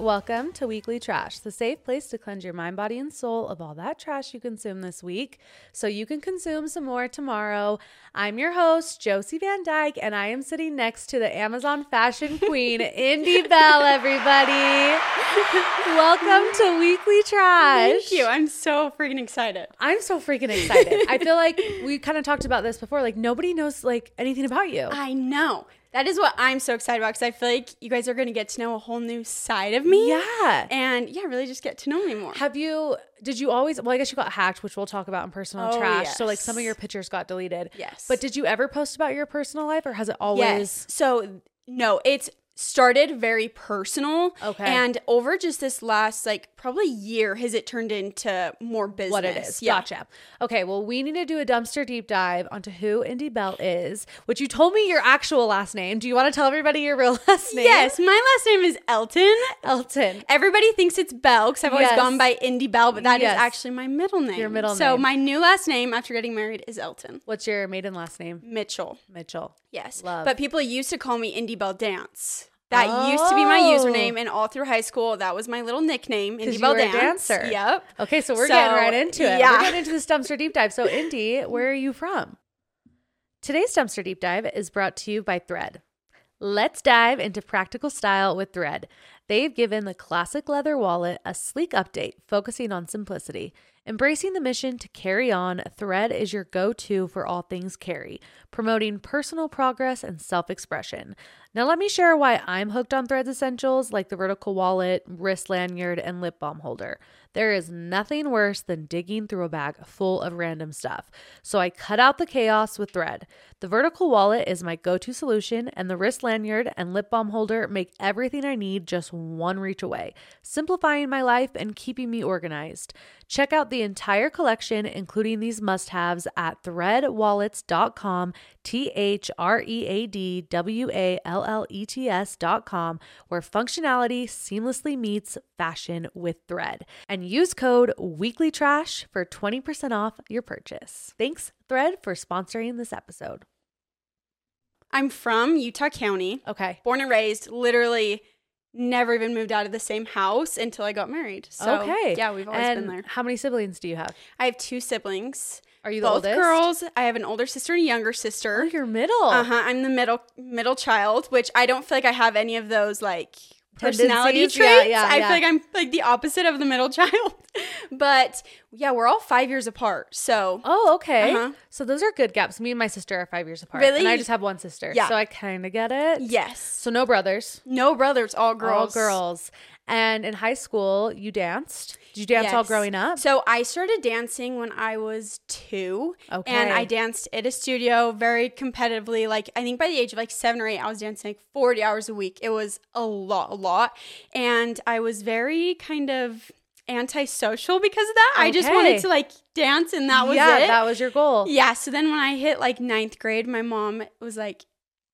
Welcome to Weekly Trash, the safe place to cleanse your mind, body, and soul of all that trash you consume this week so you can consume some more tomorrow. I'm your host, Josie Van Dyke, and I am sitting next to the Amazon fashion queen, Indy Belle, everybody. Welcome to Weekly Trash. Thank you. I'm so freaking excited. I'm so freaking excited. I feel like we kind of talked about this before. Like, nobody knows like anything about you. I know. That is what I'm so excited about because I feel like you guys are going to get to know a whole new side of me. Yeah. And yeah, really just get to know me more. Have you, did you always, well, I guess you got hacked, which we'll talk about in personal Oh, trash. So, like, some of your pictures got deleted. Yes. But did you ever post about your personal life or has it always? Yes. So, no, it's started very personal. Okay. And over just this last, like, probably year, has it turned into more business. What it is. Yeah. Gotcha. Okay. Well, we need to do a dumpster deep dive onto who Indy Belle is, which you told me your actual last name. Do you want to tell everybody your real last name? Yes. My last name is Elton. Elton. Everybody thinks it's Belle because I've always Yes. gone by Indy Belle, but that is Yes. actually my middle name. Your middle So name. my new last name after getting married is Elton What's your maiden last name? Mitchell. Mitchell. Yes. Love. But people used to call me Indy Belle Dance. That used to be my Oh. username, and all through high school, that was my little nickname, Indy you Belle Dance. dancer. Yep. Okay, so we're So, getting right into it. yeah. We're getting into this dumpster deep dive. So, Indy, where are you from? Today's dumpster deep dive is brought to you by Thread. Let's dive into practical style with Thread. They've given the classic leather wallet a sleek update focusing on simplicity. Embracing the mission to carry on, Thread is your go to for all things carry, promoting personal progress and self expression. Now, let me share why I'm hooked on Thread's essentials like the vertical wallet, wrist lanyard, and lip balm holder. There is nothing worse than digging through a bag full of random stuff. So I cut out the chaos with Thread. The vertical wallet is my go to solution, and the wrist lanyard and lip balm holder make everything I need just one reach away, simplifying my life and keeping me organized. Check out the entire collection, including these must haves, at threadwallets.com, T H R E A D W A L L E T S.com, where functionality seamlessly meets fashion with thread. And use code WEEKLYTRASH for 20% off your purchase. Thanks, Thread, for sponsoring this episode. I'm from Utah County, Okay. born and raised, literally never even moved out of the same house until I got married. So, okay. Yeah, we've always and been there. How many siblings do you have? I have two siblings, Are you the both oldest? girls. I have an older sister and a younger Oh, sister. you're middle. Uh huh. I'm the middle middle child, which I don't feel like I have any of those like personality traits. Yeah, yeah, I yeah. feel like I'm like the opposite of the middle child. but yeah, we're all five years apart. So Oh, okay. Uh-huh. So those are good gaps. Me and my sister are five years apart. Really? And I just have one sister. Yeah. So I kind of get it. yes, So no brothers. no brothers, all girls. All girls. And in high school, you danced. Did you dance all growing up? So I started dancing when I was two. Okay. And I danced at a studio very competitively. Like I think by the age of like seven or eight, I was dancing like 40 hours a week. It was a lot, a lot. And I was very kind of antisocial because of that. I just wanted to like dance and that was yeah, it. that was your goal. yeah. So then when I hit like ninth grade, my mom was like,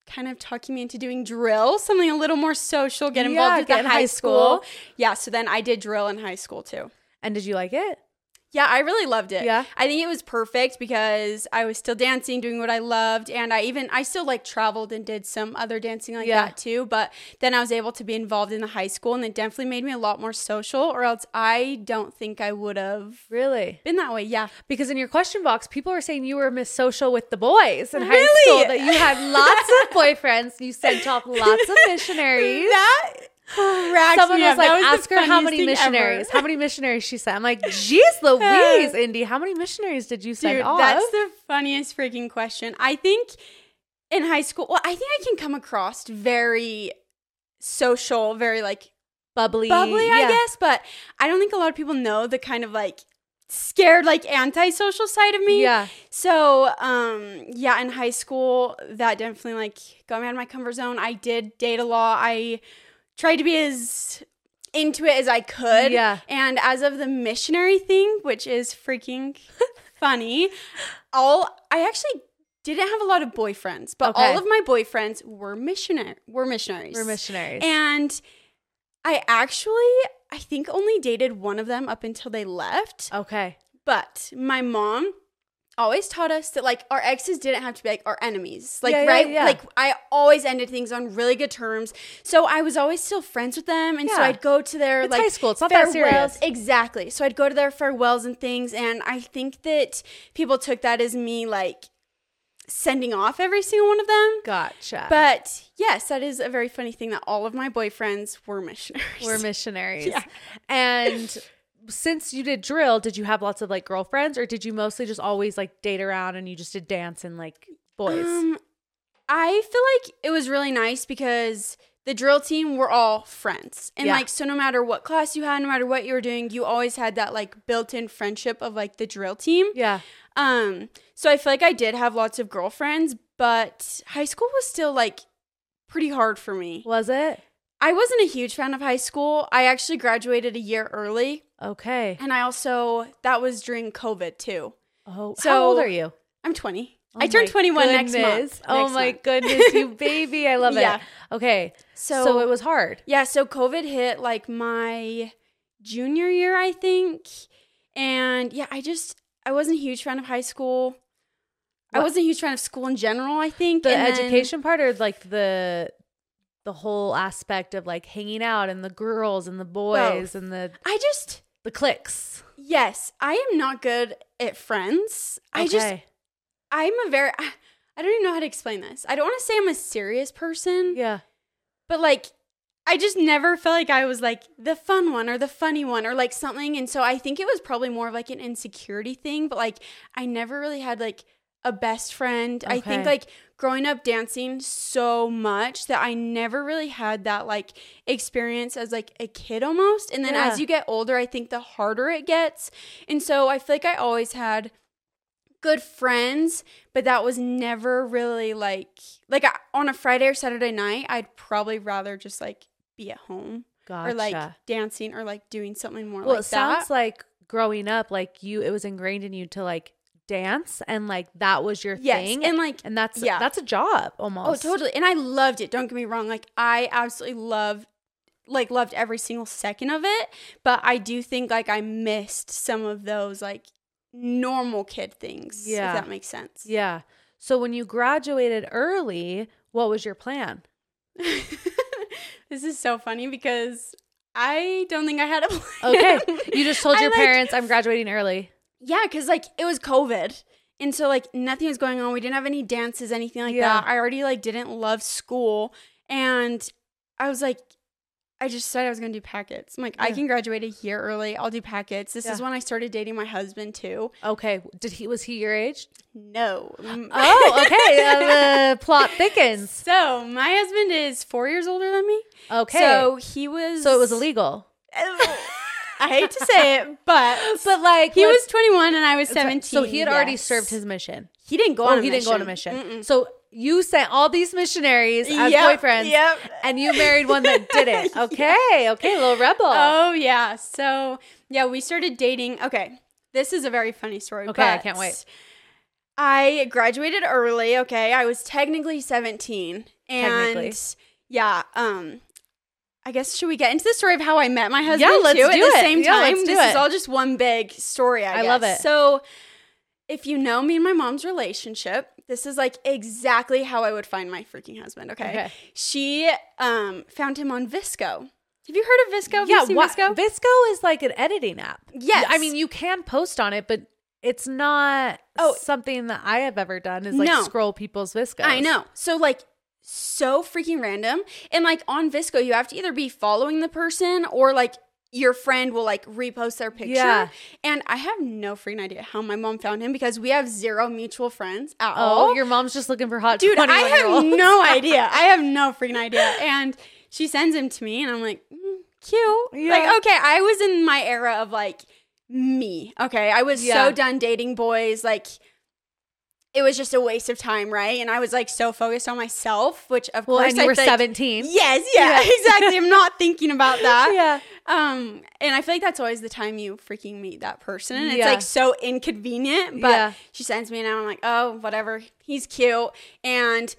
kind of talking me into doing drill, something a little more social, get involved Yeah, with get the high school. school. Yeah, so then I did drill in high school too. And did you like it? Yeah, I really loved it. Yeah? I think it was perfect because I was still dancing, doing what I loved, and I even I still like traveled and did some other dancing like Yeah. that too. But then I was able to be involved in the high school, and it definitely made me a lot more social. Or else I don't think I would have Really? been that way. Yeah, Because in your question box, people are saying you were Miss Social with the boys in high Really? school, that you had lots of boyfriends, you sent off lots of missionaries. that Someone me was up. like, was ask her how many missionaries, ever. how many missionaries she sent. I'm like, geez Louise, Indy, how many missionaries did you send Dude, off? that's the funniest freaking question. I think in high school, well, I think I can come across very social, very like bubbly, bubbly, I guess, but I don't think a lot of people know the kind of like scared, like antisocial side of me. Yeah. So, um, yeah, in high school, that definitely like got me out of my comfort zone. I did date a lot. I tried to be as into it as I could. Yeah. And as of the missionary thing, which is freaking funny, all I actually didn't have a lot of boyfriends, but Okay. all of my boyfriends were missionary were missionaries. We're missionaries. And I actually I think only dated one of them up until they left. okay. But my mom always taught us that like our exes didn't have to be like our enemies. Like Yeah, yeah, right? yeah. Like I always ended things on really good terms. So I was always still friends with them and so I'd go to their It's like high school. It's not that farewells. serious. Exactly. So I'd go to their farewells and things and I think that people took that as me like sending off every single one of them. Gotcha. But yes, that is a very funny thing that all of my boyfriends were missionaries. we're missionaries. Yeah. And since you did drill, did you have lots of like girlfriends or did you mostly just always like date around and you just did dance and like boys? Um, I feel like it was really nice because the drill team were all friends. And Yeah. like so no matter what class you had, no matter what you were doing, you always had that like built-in friendship of like the drill team. yeah. Um so I feel like I did have lots of girlfriends, but high school was still like pretty hard for me. Was it? I wasn't a huge fan of high school. I actually graduated a year early, Okay. and I also that was during COVID too. Oh, so how old are you? I'm 20. Oh I turned my 21 next month. Oh Next my month. goodness, you baby. I love Yeah. it. Okay. So, So, it was hard. Yeah, so COVID hit like my junior year, I think. And yeah, I just I wasn't a huge fan of high school. I wasn't a huge fan of school in general, I think. The And then- education part or like the the whole aspect of like hanging out and the girls and the boys Both. and the I just the cliques. yes, I am not good at friends. I just I'm a very I, I don't even know how to explain this. I don't want to say I'm a serious person, yeah. but like I just never felt like I was like the fun one or the funny one or like something. And so I think it was probably more of like an insecurity thing, but like I never really had like a best friend. I think like growing up dancing so much that I never really had that like experience as like a kid almost. And then Yeah. as you get older, I think the harder it gets. And so I feel like I always had good friends, but that was never really like like I, on a Friday or Saturday night, I'd probably rather just like be at home Gotcha. or like dancing or like doing something more well, like it sounds that. like growing up, like you, it was ingrained in you to like dance and like that was your yes, thing. and like and that's yeah. that's a job oh, almost oh, totally. And I loved it. Don't get me wrong. Like I absolutely loved like loved every single second of it, but I do think like I missed some of those like normal kid things. Yeah. if that makes sense. Yeah. So when you graduated early, what was your plan? this is so funny because I don't think I had a plan. Okay. You just told I, your like- parents I'm graduating early. Yeah, because like it was COVID. And so like nothing was going on. We didn't have any dances, anything like Yeah. that. I already like didn't love school. And I was like, I just said I was gonna do packets. I'm like, I can graduate a year early. I'll do packets. This is when I started dating my husband too. Okay. Did he was he your age? No. Mm. Oh, okay. uh, the plot thickens. So my husband is four years older than me. Okay. So he was so it was illegal. I hate to say it, but But like he was 21 and I was 17. So he had already served his mission. He didn't go Oh, on a he mission. didn't go on a mission. Mm-mm. So you sent all these missionaries as Yep, boyfriends, Yep. and you married one that didn't. Okay, okay, little rebel. Oh yeah. So yeah, we started dating. Okay, this is a very funny story. Okay, I can't wait. I graduated early. Okay, I was technically seventeen, and Technically. yeah. Um, I guess should we get into the story of how I met my husband? Yeah, let's too, do at the it. same Yeah, time. this is all just one big story. I, I love it. So, if you know me and my mom's relationship, this is like exactly how I would find my freaking husband. Okay, Okay. she um found him on VSCO. Have you heard of VSCO? Have yeah, you seen what, VSCO? VSCO is like an editing app. Yes. I mean you can post on it, but it's not Oh. something that I have ever done. Is like No. scroll people's VSCO. I know. So like so freaking random. And like on VSCO, you have to either be following the person or like your friend will like repost their picture. Yeah. And I have no freaking idea how my mom found him because we have zero mutual friends at Oh, all. your mom's just looking for hot Dude, I have no idea. I have no freaking idea. And she sends him to me and I'm like, mm, cute. Yeah. Like, okay, I was in my era of like me. Okay. I was Yeah. so done dating boys. Like, it was just a waste of time, right? And I was like so focused on myself, which of Well, course and you I were 17. Yes, yeah, exactly. I'm not thinking about that. Yeah. Um, and I feel like that's always the time you freaking meet that person, and it's like so inconvenient. But Yeah. she sends me, and I'm like, oh, whatever. He's cute, and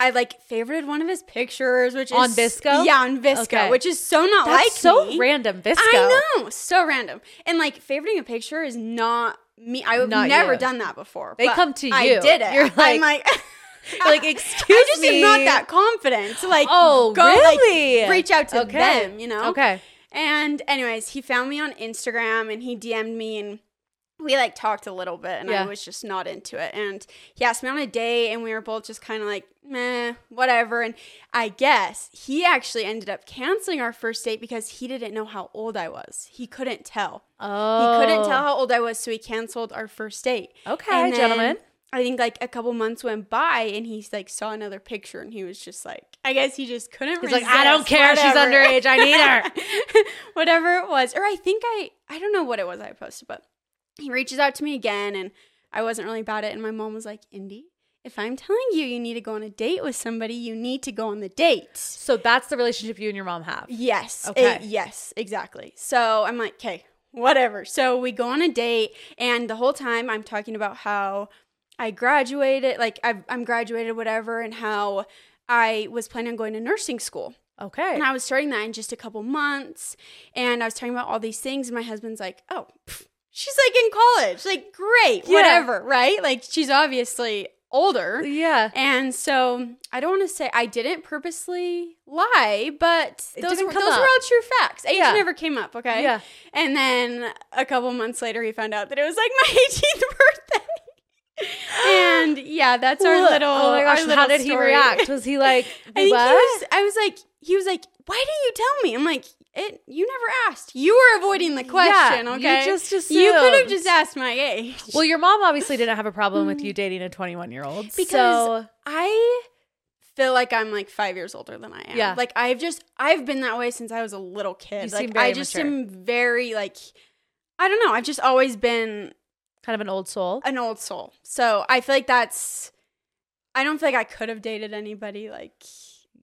I like favorited one of his pictures, which On is on VSCO? Yeah, on VSCO, Okay. which is so not That's like so me. random, VSCO. I know, so random. And like favoriting a picture is not me. I've Not never you. done that before. They come to you. I did it. You're I'm like- like, like, excuse I just me. am not that confident to like. Oh, go, like, really? reach out to Okay. them. You know. Okay. And anyways, he found me on Instagram and he DM'd me and we like talked a little bit and Yeah. I was just not into it. And he asked me on a date and we were both just kind of like, meh, whatever. And I guess he actually ended up canceling our first date because he didn't know how old I was. He couldn't tell. Oh. He couldn't tell oh. how old I was, so he canceled our first date. Okay, gentlemen. I think like a couple months went by and he like saw another picture and he was just like, I guess he just couldn't. He's like, I don't resist, care. She's underage. I need her. whatever it was. Or I think I I don't know what it was I posted, but he reaches out to me again and I wasn't really about it and my mom was like, Indy, if I'm telling you you need to go on a date with somebody, you need to go on the date. So that's the relationship you and your mom have. Yes. Eh, okay. it- yes, exactly. So I'm like, okay, whatever. So we go on a date, and the whole time I'm talking about how I graduated, like I've, I'm graduated, whatever, and how I was planning on going to nursing school. Okay. And I was starting that in just a couple months. And I was talking about all these things. And my husband's like, oh, pff, she's like in college. Like, great, Yeah. whatever, right? Like, she's obviously older. yeah. And so I don't want to say I didn't purposely lie, but those, were, those were all true facts. Age Yeah. never came up, okay? Yeah. And then a couple months later, he found out that it was like my 18th birthday. and yeah, that's our little. Oh my gosh. little How did he react? Was he like, I think he was. I was like, he was like, why didn't you tell me? I'm like, it. You never asked. You were avoiding the question. you okay, just you could have just asked my age. Well, your mom obviously didn't have a problem with mm. you dating a 21 year old. because so, I feel like I'm like five years older than I am. Yeah. Like I've just I've been that way since I was a little kid. You like seem I just mature. am very like I don't know. I've just always been kind of an old soul. an old soul. So I feel like that's I don't feel like I could have dated anybody like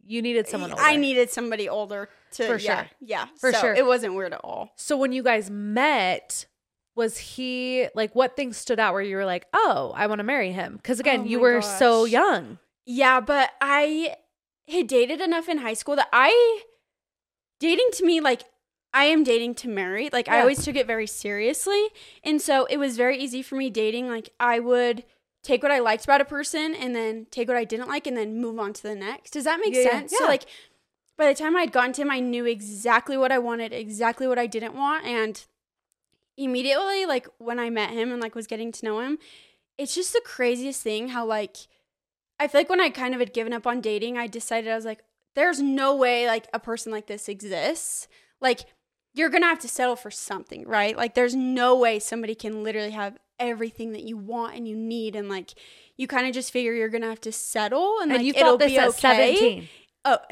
You needed someone older. I needed somebody older to For yeah, sure. Yeah. For So sure. It wasn't weird at all. So when you guys met, was he like what things stood out where you were like, "Oh, I want to marry him"? Cuz again, Oh you were so young. Yeah, but I had dated enough in high school that I dating to me like I am dating to marry. Like I always took it very seriously. And so it was very easy for me dating like I would take what I liked about a person and then take what I didn't like and then move on to the next. Does that make Yeah, yeah, sense? So yeah. like by the time I'd gotten to him, I knew exactly what I wanted, exactly what I didn't want and immediately like when I met him and like was getting to know him, it's just the craziest thing how like I feel like when I kind of had given up on dating, I decided I was like, there's no way like a person like this exists. Like you're gonna have to settle for something, right? Like there's no way somebody can literally have everything that you want and you need, and like you kind of just figure you're gonna have to settle, and, And like you it'll felt this be at okay. 17. Oh,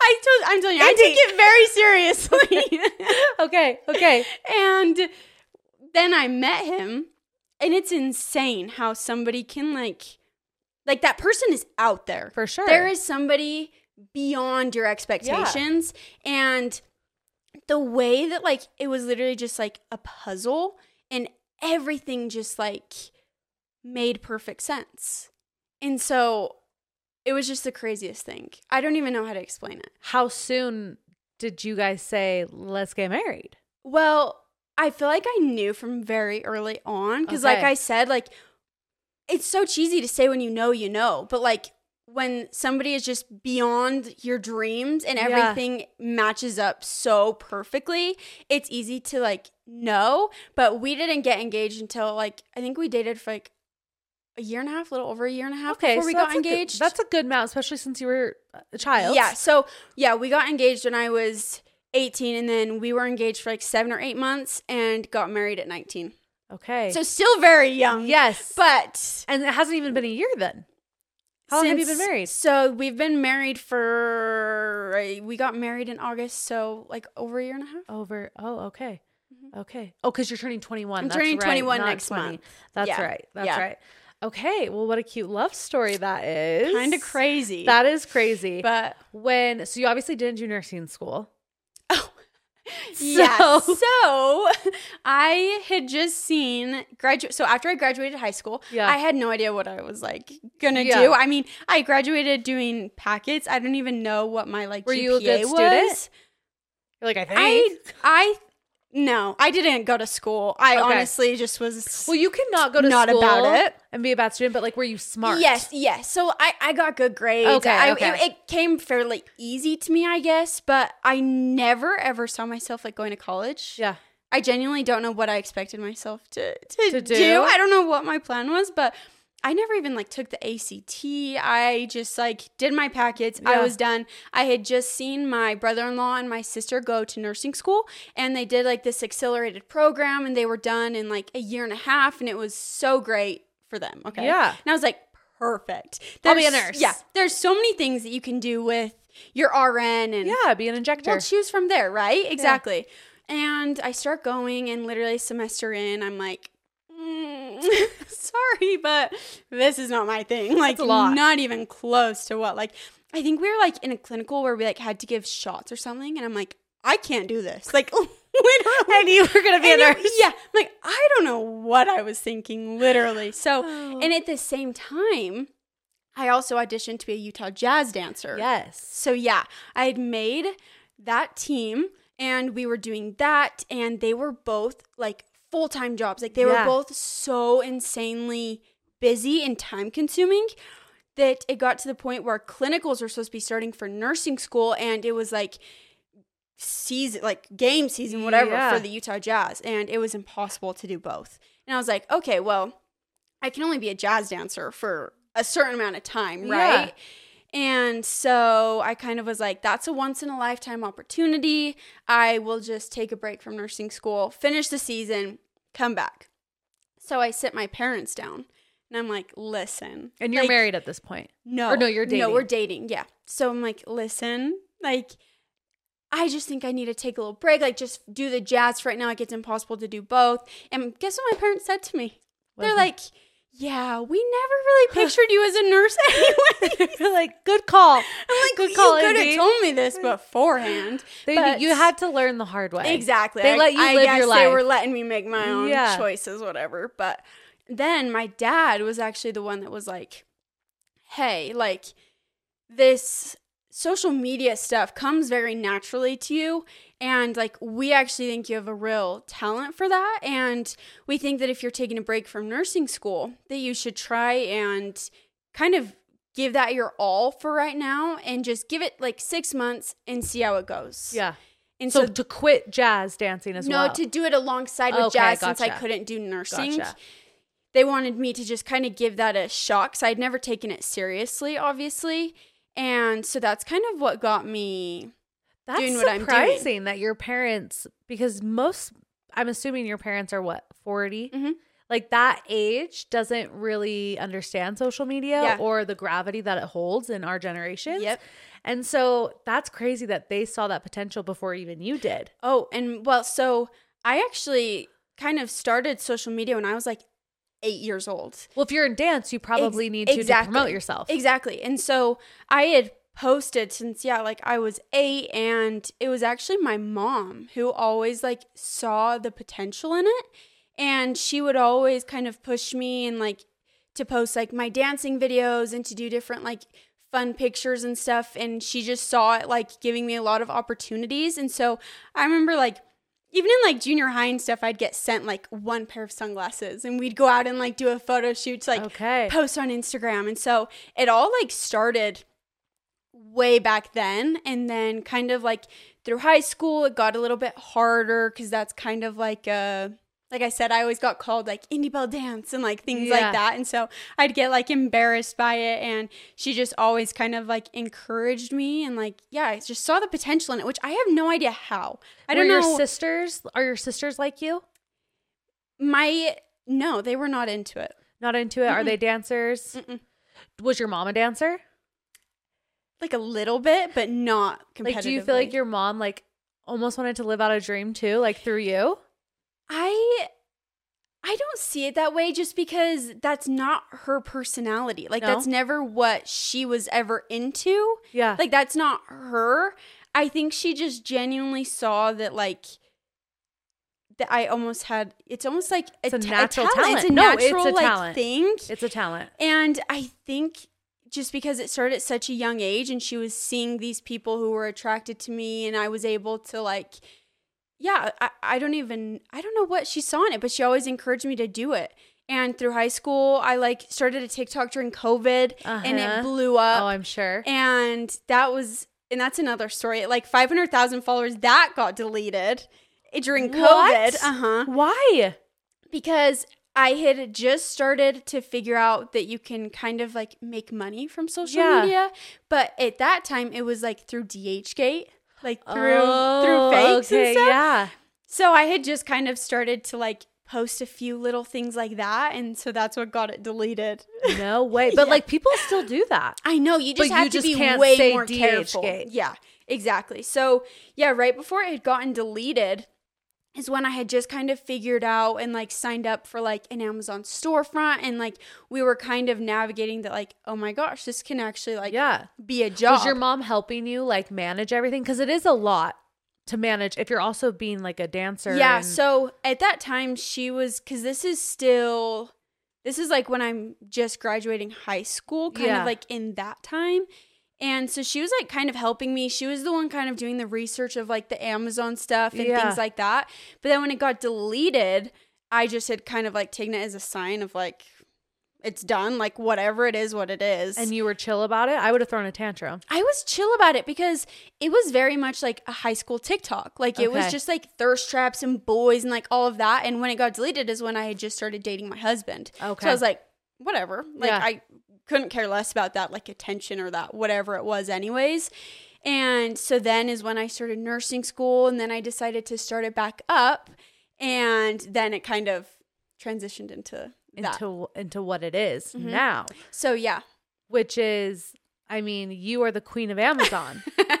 I told I'm telling you, I take it very seriously. Okay, okay. and then I met him, and it's insane how somebody can like, like that person is out there. For sure. There is somebody beyond your expectations, and the way that like it was literally just like a puzzle, and everything just like made perfect sense. And so it was just the craziest thing. I don't even know how to explain it. How soon did you guys say, "Let's get married"? Well, I feel like I knew from very early on because, like I said, like it's so cheesy to say when you know, you know, but like when somebody is just beyond your dreams and Yeah. everything matches up so perfectly, it's easy to like know. But we didn't get engaged until like I think we dated for like a year and a half, a little over a year and a half before we so got that's a good- engaged. that's a good amount, especially since you were a child. Yeah. So yeah, we got engaged when I was 18, and then we were engaged for like seven or eight months and got married at 19. Okay. So still very young. yes, But and it hasn't even been a year then. How long have you been married? So we've been married for we got married in August, so like over a year and a half. Over. Oh, okay. Okay. Oh, because you're turning 21. Mm-hmm. I'm That's turning right, 21 not next 20. month. That's Yeah. right. That's Yeah. right. Okay. Well, what a cute love story that is. Kind of crazy. That is crazy. but when so you obviously didn't do nursing school. oh yeah. So- So I had just seen graduate. So after I graduated high school, Yeah. I had no idea what I was like gonna Yeah. do. I mean, I graduated doing packets. I don't even know what my like. Were GPA you a good was. student? You're like I think I I no, I didn't go to school. I Okay. honestly just was. Well, you cannot go to Not school about it. and be a bad student, but like, were you smart? Yes, yes. So I, I got good grades. Okay, I, okay. It, it came fairly easy to me, I guess, but I never ever saw myself like going to college. Yeah. I genuinely don't know what I expected myself to, to, To do. do? I don't know what my plan was, but I never even like took the ACT. I just like did my packets. I was done. I had just seen my brother-in-law and my sister go to nursing school and they did like this accelerated program and they were done in like a year and a half and it was so great for them. Okay. Yeah. And I was like, perfect. I'll be a nurse. Yeah. There's so many things that you can do with your RN and Yeah, be an injector. We'll choose from there, right? Exactly. And I start going, and literally semester in, I'm like, mm, sorry, but this is not my thing. Like, a lot. not even close to what. Like, I think we were like in a clinical where we like had to give shots or something, and I'm like, I can't do this. Like, literally. and you were gonna be a And it- Yeah, I'm like I don't know what I was thinking, literally. So, Oh. and at the same time, I also auditioned to be a Utah jazz dancer. Yes. So yeah, I had made that team and we were doing that and they were both like full-time jobs. Like they Yeah. were both so insanely busy and time consuming that it got to the point where clinicals were supposed to be starting for nursing school and it was like season like game season whatever Yeah. for the Utah Jazz and it was impossible to do both. And I was like, okay, well, I can only be a jazz dancer for a certain amount of time, Yeah. And so I kind of was like, that's a once in a lifetime opportunity. I will just take a break from nursing school, finish the season, come back. So I sit my parents down and I'm like, listen. And you're like, married at this point. No. Or no, you're dating. No, we're dating. Yeah. So I'm like, listen, like, I just think I need to take a little break. Like, just do the jazz for right now. Like, it's impossible to do both. And guess what my parents said to me? What They're like, it? Yeah, we never really pictured you as a nurse anyway. You're like, good call. I'm like, Good call. you could have told me this beforehand. They, but- you had to learn the hard way. Exactly. They I- let you I live your They were letting me make my own Yeah. choices, whatever. But then my dad was actually the one that was like, "Hey, like this social media stuff comes very naturally to you." And like, we actually think you have a real talent for that. And we think that if you're taking a break from nursing school, that you should try and kind of give that your all for right now and just give it like six months and see how it goes. Yeah. And So, so, to quit jazz dancing as no, well. No, to do it alongside with Okay, jazz since I couldn't do nursing. Gotcha. They wanted me to just kind of give that a shot because I'd never taken it seriously, obviously. And so that's kind of what got me. That's doing what I'm doing. surprising that your parents, because most, I'm assuming your parents are what, 40? Mhm. Like that age doesn't really understand social media Yeah. or the gravity that it holds in our generation. Yep. And so that's crazy that they saw that potential before even you did. Oh, and well, so I actually kind of started social media when I was like eight years old. Well, if you're in dance, you probably Ex- need to, to exactly. promote yourself. Exactly. And so I had posted since yeah, like I was 8 and it was actually my mom who always like saw the potential in it and she would always kind of push me and like to post like my dancing videos and to do different like fun pictures and stuff and she just saw it like giving me a lot of opportunities and so I remember like even in like junior high and stuff, I'd get sent like one pair of sunglasses and we'd go out and like do a photo shoot to like Okay. post on Instagram. And so it all like started way back then. And then kind of like through high school, it got a little bit harder because that's kind of like a. Like I said, I always got called like Indy Belle dance and like things Yeah. like that. And so I'd get like embarrassed by it. And she just always kind of like encouraged me and like, yeah, I just saw the potential in it, which I have no idea how. I don't know. your sisters, are your sisters like you? my, no, they were not into it. Not into it? Are Mm-mm. they dancers? Mm-mm. Was your mom a dancer? Like a little bit, but not competitively. Like, do you feel like your mom like almost wanted to live out a dream too, like through you? I I don't see it that way just because that's not her personality. Like No? that's never what she was ever into. Yeah. Like that's not her. I think she just genuinely saw that like that I almost had it's almost like It's a ta- natural It's talent. a No, it's a like talent. thing. it's a talent. And I think just because it started at such a young age and she was seeing these people who were attracted to me and I was able to like yeah, I, I don't even I don't know what she saw in it, but she always encouraged me to do it. And through high school, I like started a TikTok during COVID and Uh-huh. it blew up. Oh, I'm sure. and that was and that's another story. Like 500,000 followers that got deleted during COVID. What? Uh-huh. Why? Because I had just started to figure out that you can kind of like make money from social Yeah. media, but at that time it was like through DHgate, like through Oh, through fakes okay, and stuff. Yeah. So I had just kind of started to like post a few little things like that, and so that's what got it deleted. No way. But Yeah. like people still do that. I know you just But have you to just be can't way more careful. Yeah, exactly. So yeah, right before it had gotten deleted is when I had just kind of figured out and like signed up for like an Amazon storefront and like we were kind of navigating that like oh my gosh this can actually like Yeah. be a job. Was your mom helping you like manage everything? Because it is a lot to manage if you're also being like a dancer. Yeah, and- so at that time she was cuz this is still this is like when I'm just graduating high school, kind Yeah. of like in that time. And so she was like kind of helping me. She was the one kind of doing the research of like the Amazon stuff and Yeah. things like that. But then when it got deleted, I just had kind of like taken it as a sign of like it's done, like whatever it is, what it is. and you were chill about it, I would have thrown a tantrum. I was chill about it because it was very much like a high school TikTok. Like it was just like thirst traps and boys and like all of that. And when it got deleted is when I had just started dating my husband. Okay. So I was like, whatever. Like Yeah. I couldn't care less about that like attention or that whatever it was anyways. And so then is when I started nursing school and then I decided to start it back up and then it kind of transitioned into that. into into what it is Mhm. now, So yeah. which is, I mean, you are the queen of Amazon.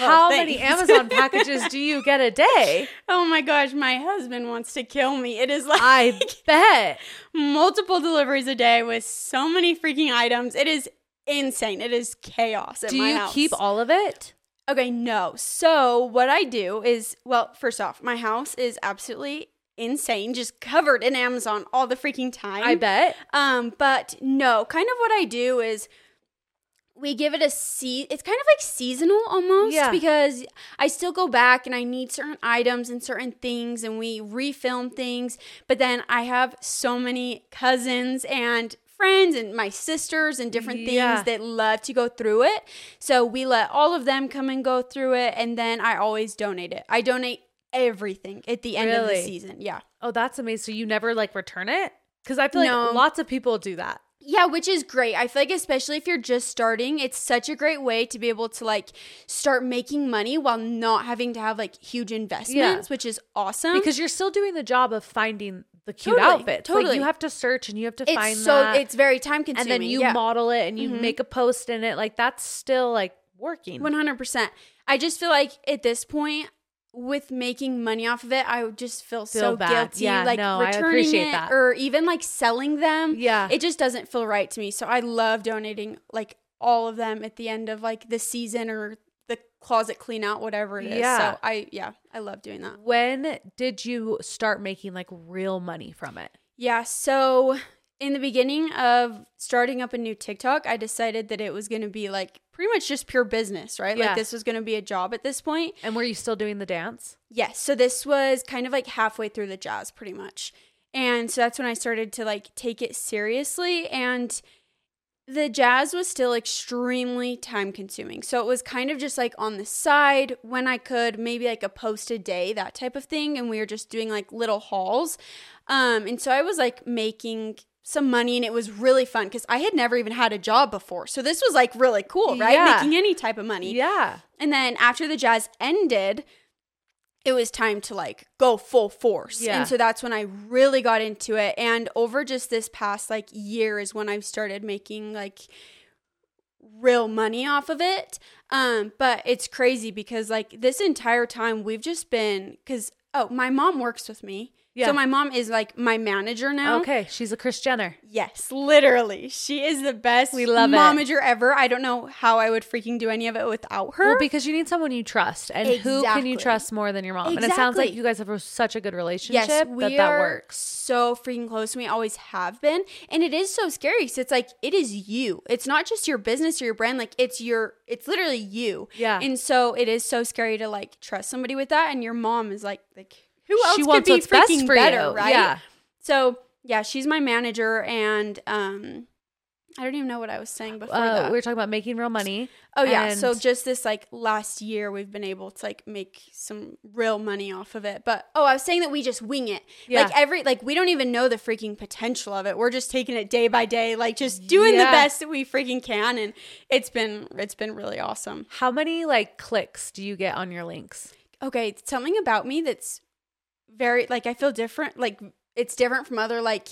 Well, How many. Amazon packages do you get a day? Oh my gosh, my husband wants to kill me. It is like I bet. multiple deliveries a day with so many freaking items. It is insane. It is chaos Do you house. keep all of it? Okay, no. So what I do is, well, first off, my house is absolutely insane, just covered in Amazon all the freaking time. I bet. Um, but no, kind of what I do is we give it a se- it's kind of like seasonal almost Yeah. because I still go back and I need certain items and certain things and we refilm things, but then I have so many cousins and friends and my sisters and different Yeah. things that love to go through it. So we let all of them come and go through it and then I always donate it. I donate everything at the end of the season. Yeah. Oh, that's amazing. So you never like return it? Because I feel like No. lots of people do that. Yeah, which is great. I feel like especially if you're just starting, it's such a great way to be able to like start making money while not having to have like huge investments, which is awesome. Because you're still doing the job of finding the cute Totally, outfits. Like totally. you have to search and you have to find so that. it's very time consuming. and then you yeah. model it and you Mhm. make a post in it. Like that's still like working. 100%. I just feel like at this point with making money off of it, I would just feel, so bad. guilty Yeah, like no, I returning appreciate it that. or even like selling them. yeah. It just doesn't feel right to me. So I love donating like all of them at the end of like the season or the closet clean out, whatever it is. Yeah. So I, yeah, I love doing that. when did you start making like real money from it? Yeah. So in the beginning of starting up a new TikTok, I decided that it was going to be like pretty much just pure business, right? Yeah. Like this was going to be a job at this point. And were you still doing the dance? Yes. So this was kind of like halfway through the jazz, pretty much. And so that's when I started to like take it seriously. And the jazz was still extremely time consuming. So it was kind of just like on the side when I could, maybe like a post a day, that type of thing. And we were just doing like little hauls. Um, and so I was like making some money and it was really fun because I had never even had a job before. So this was like really cool, right? Yeah. Making any type of money. Yeah. And then after the jazz ended, it was time to like go full force. Yeah. And so that's when I really got into it. And over just this past like year is when I've started making like real money off of it. Um, but it's crazy because like this entire time we've just been because oh, my mom works with me Yeah. So my mom is like my manager now. Okay, she's a Chris Jenner. Yes, literally. She is the best We love it. momager ever. I don't know how I would freaking do any of it without her. Well, because you need someone you trust, and who can you trust more than your mom? And it sounds like you guys have a- such a good relationship yes, we that that works. so freaking close. and We always have been, and it is so scary because it's like it is you. It's not just your business or your brand. Like it's your. It's literally you. Yeah. And so it is so scary to like trust somebody with that, and your mom is like like who else She could wants be freaking for better, you. right? Yeah. So yeah, she's my manager, and um, I don't even know what I was saying before Uh, that. we were talking about making real money. Oh yeah, so just this like last year we've been able to like make some real money off of it. But oh, I was saying that we just wing it. Yeah. Like every like we don't even know the freaking potential of it. We're just taking it day by day, like just doing Yeah. the best that we freaking can and it's been it's been really awesome. How many like clicks do you get on your links? Okay, something about me that's very like I feel different, like it's different from other like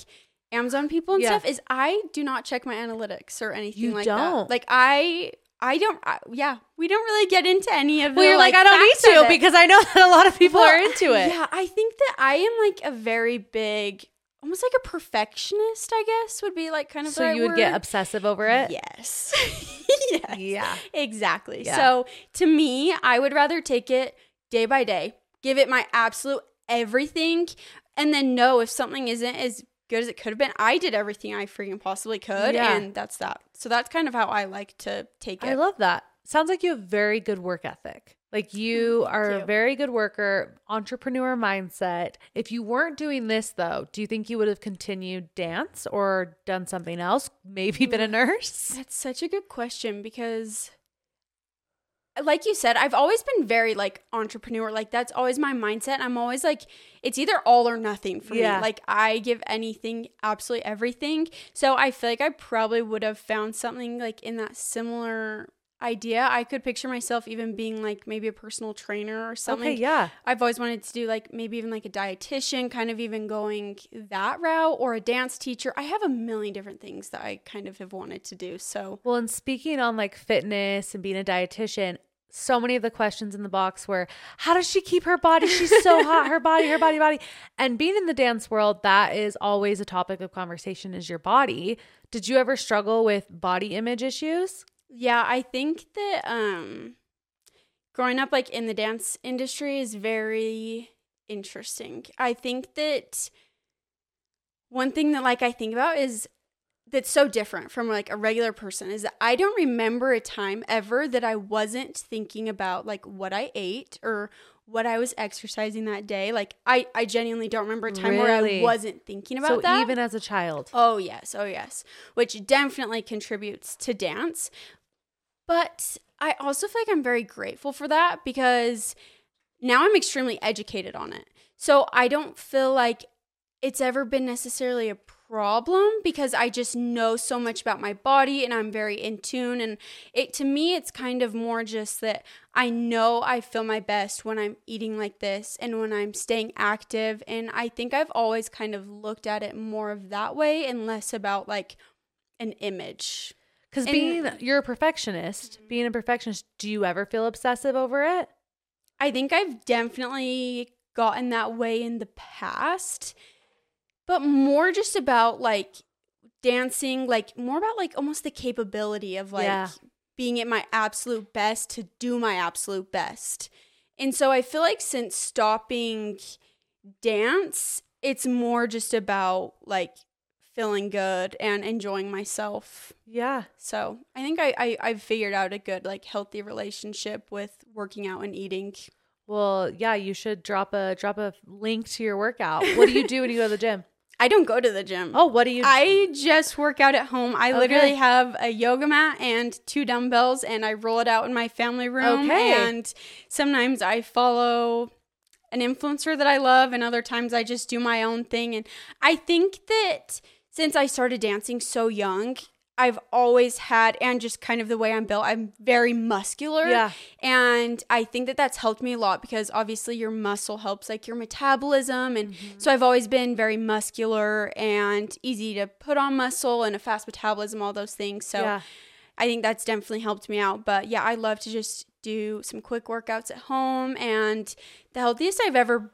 Amazon people and Yeah. stuff is I do not check my analytics or anything You like don't? that. Like I I don't I, yeah, we don't really get into any of Well, the you're like, I don't need to because I know that a lot of people Well, are into it. Yeah, I think that I am like a very big, almost like a perfectionist. I guess would be like kind of So right you would get obsessive over it. Yes. yes. Yeah. Exactly. Yeah. So to me, I would rather take it day by day, give it my absolute everything, and then know if something isn't as good as it could have been. I did everything I freaking possibly could, Yeah. and that's that. So that's kind of how I like to take it. I love that. Sounds like you have very good work ethic. Like you Thank are a very good worker, entrepreneur mindset. If you weren't doing this though, do you think you would have continued dance or done something else? Maybe been a nurse? That's such a good question because like you said, I've always been very like entrepreneur. Like that's always my mindset. I'm always like it's either all or nothing for Yeah. me. Like I give anything, absolutely everything. So I feel like I probably would have found something like in that similar idea. I could picture myself even being like maybe a personal trainer or something. Okay, yeah. I've always wanted to do like maybe even like a dietitian, kind of even going that route or a dance teacher. I have a million different things that I kind of have wanted to do. So, Well, and speaking on like fitness and being a dietitian, so many of the questions in the box were, how does she keep her body? She's so hot, her body, her body, body. And being in the dance world, that is always a topic of conversation is your body. Did you ever struggle with body image issues? yeah, I think that um growing up like in the dance industry is very interesting. I think that one thing that like I think about is that's so different from like a regular person is that I don't remember a time ever that I wasn't thinking about like what I ate or what I was exercising that day. Like I I genuinely don't remember a time where I wasn't thinking about so that. even as a child. Oh, yes. Oh, yes. Which definitely contributes to dance. But I also feel like I'm very grateful for that because now I'm extremely educated on it. So I don't feel like it's ever been necessarily a problem because I just know so much about my body and I'm very in tune. And it to me it's kind of more just that I know I feel my best when I'm eating like this and when I'm staying active. And I think I've always kind of looked at it more of that way and less about like an image. Because being you're a perfectionist, mm-hmm. being a perfectionist, do you ever feel obsessive over it? I think I've definitely gotten that way in the past, but more just about like dancing, like more about like almost the capability of like Yeah. being at my absolute best to do my absolute best. And so I feel like since stopping dance, it's more just about like feeling good and enjoying myself. Yeah. So I think I, I I've figured out a good like healthy relationship with working out and eating. Well, yeah, you should drop a drop a link to your workout. What do you do when you go to the gym? I don't go to the gym. Oh, what do you I just work out at home. I Okay. literally have a yoga mat and two dumbbells, and I roll it out in my family room. Okay. And sometimes I follow an influencer that I love, and other times I just do my own thing. And I think that since I started dancing so young, I've always had, and just kind of the way I'm built, I'm very muscular. Yeah. And I think that that's helped me a lot because obviously your muscle helps like your metabolism. And mm-hmm. so I've always been very muscular and easy to put on muscle and a fast metabolism, all those things. So Yeah. I think that's definitely helped me out. But yeah, I love to just do some quick workouts at home. And the healthiest I've ever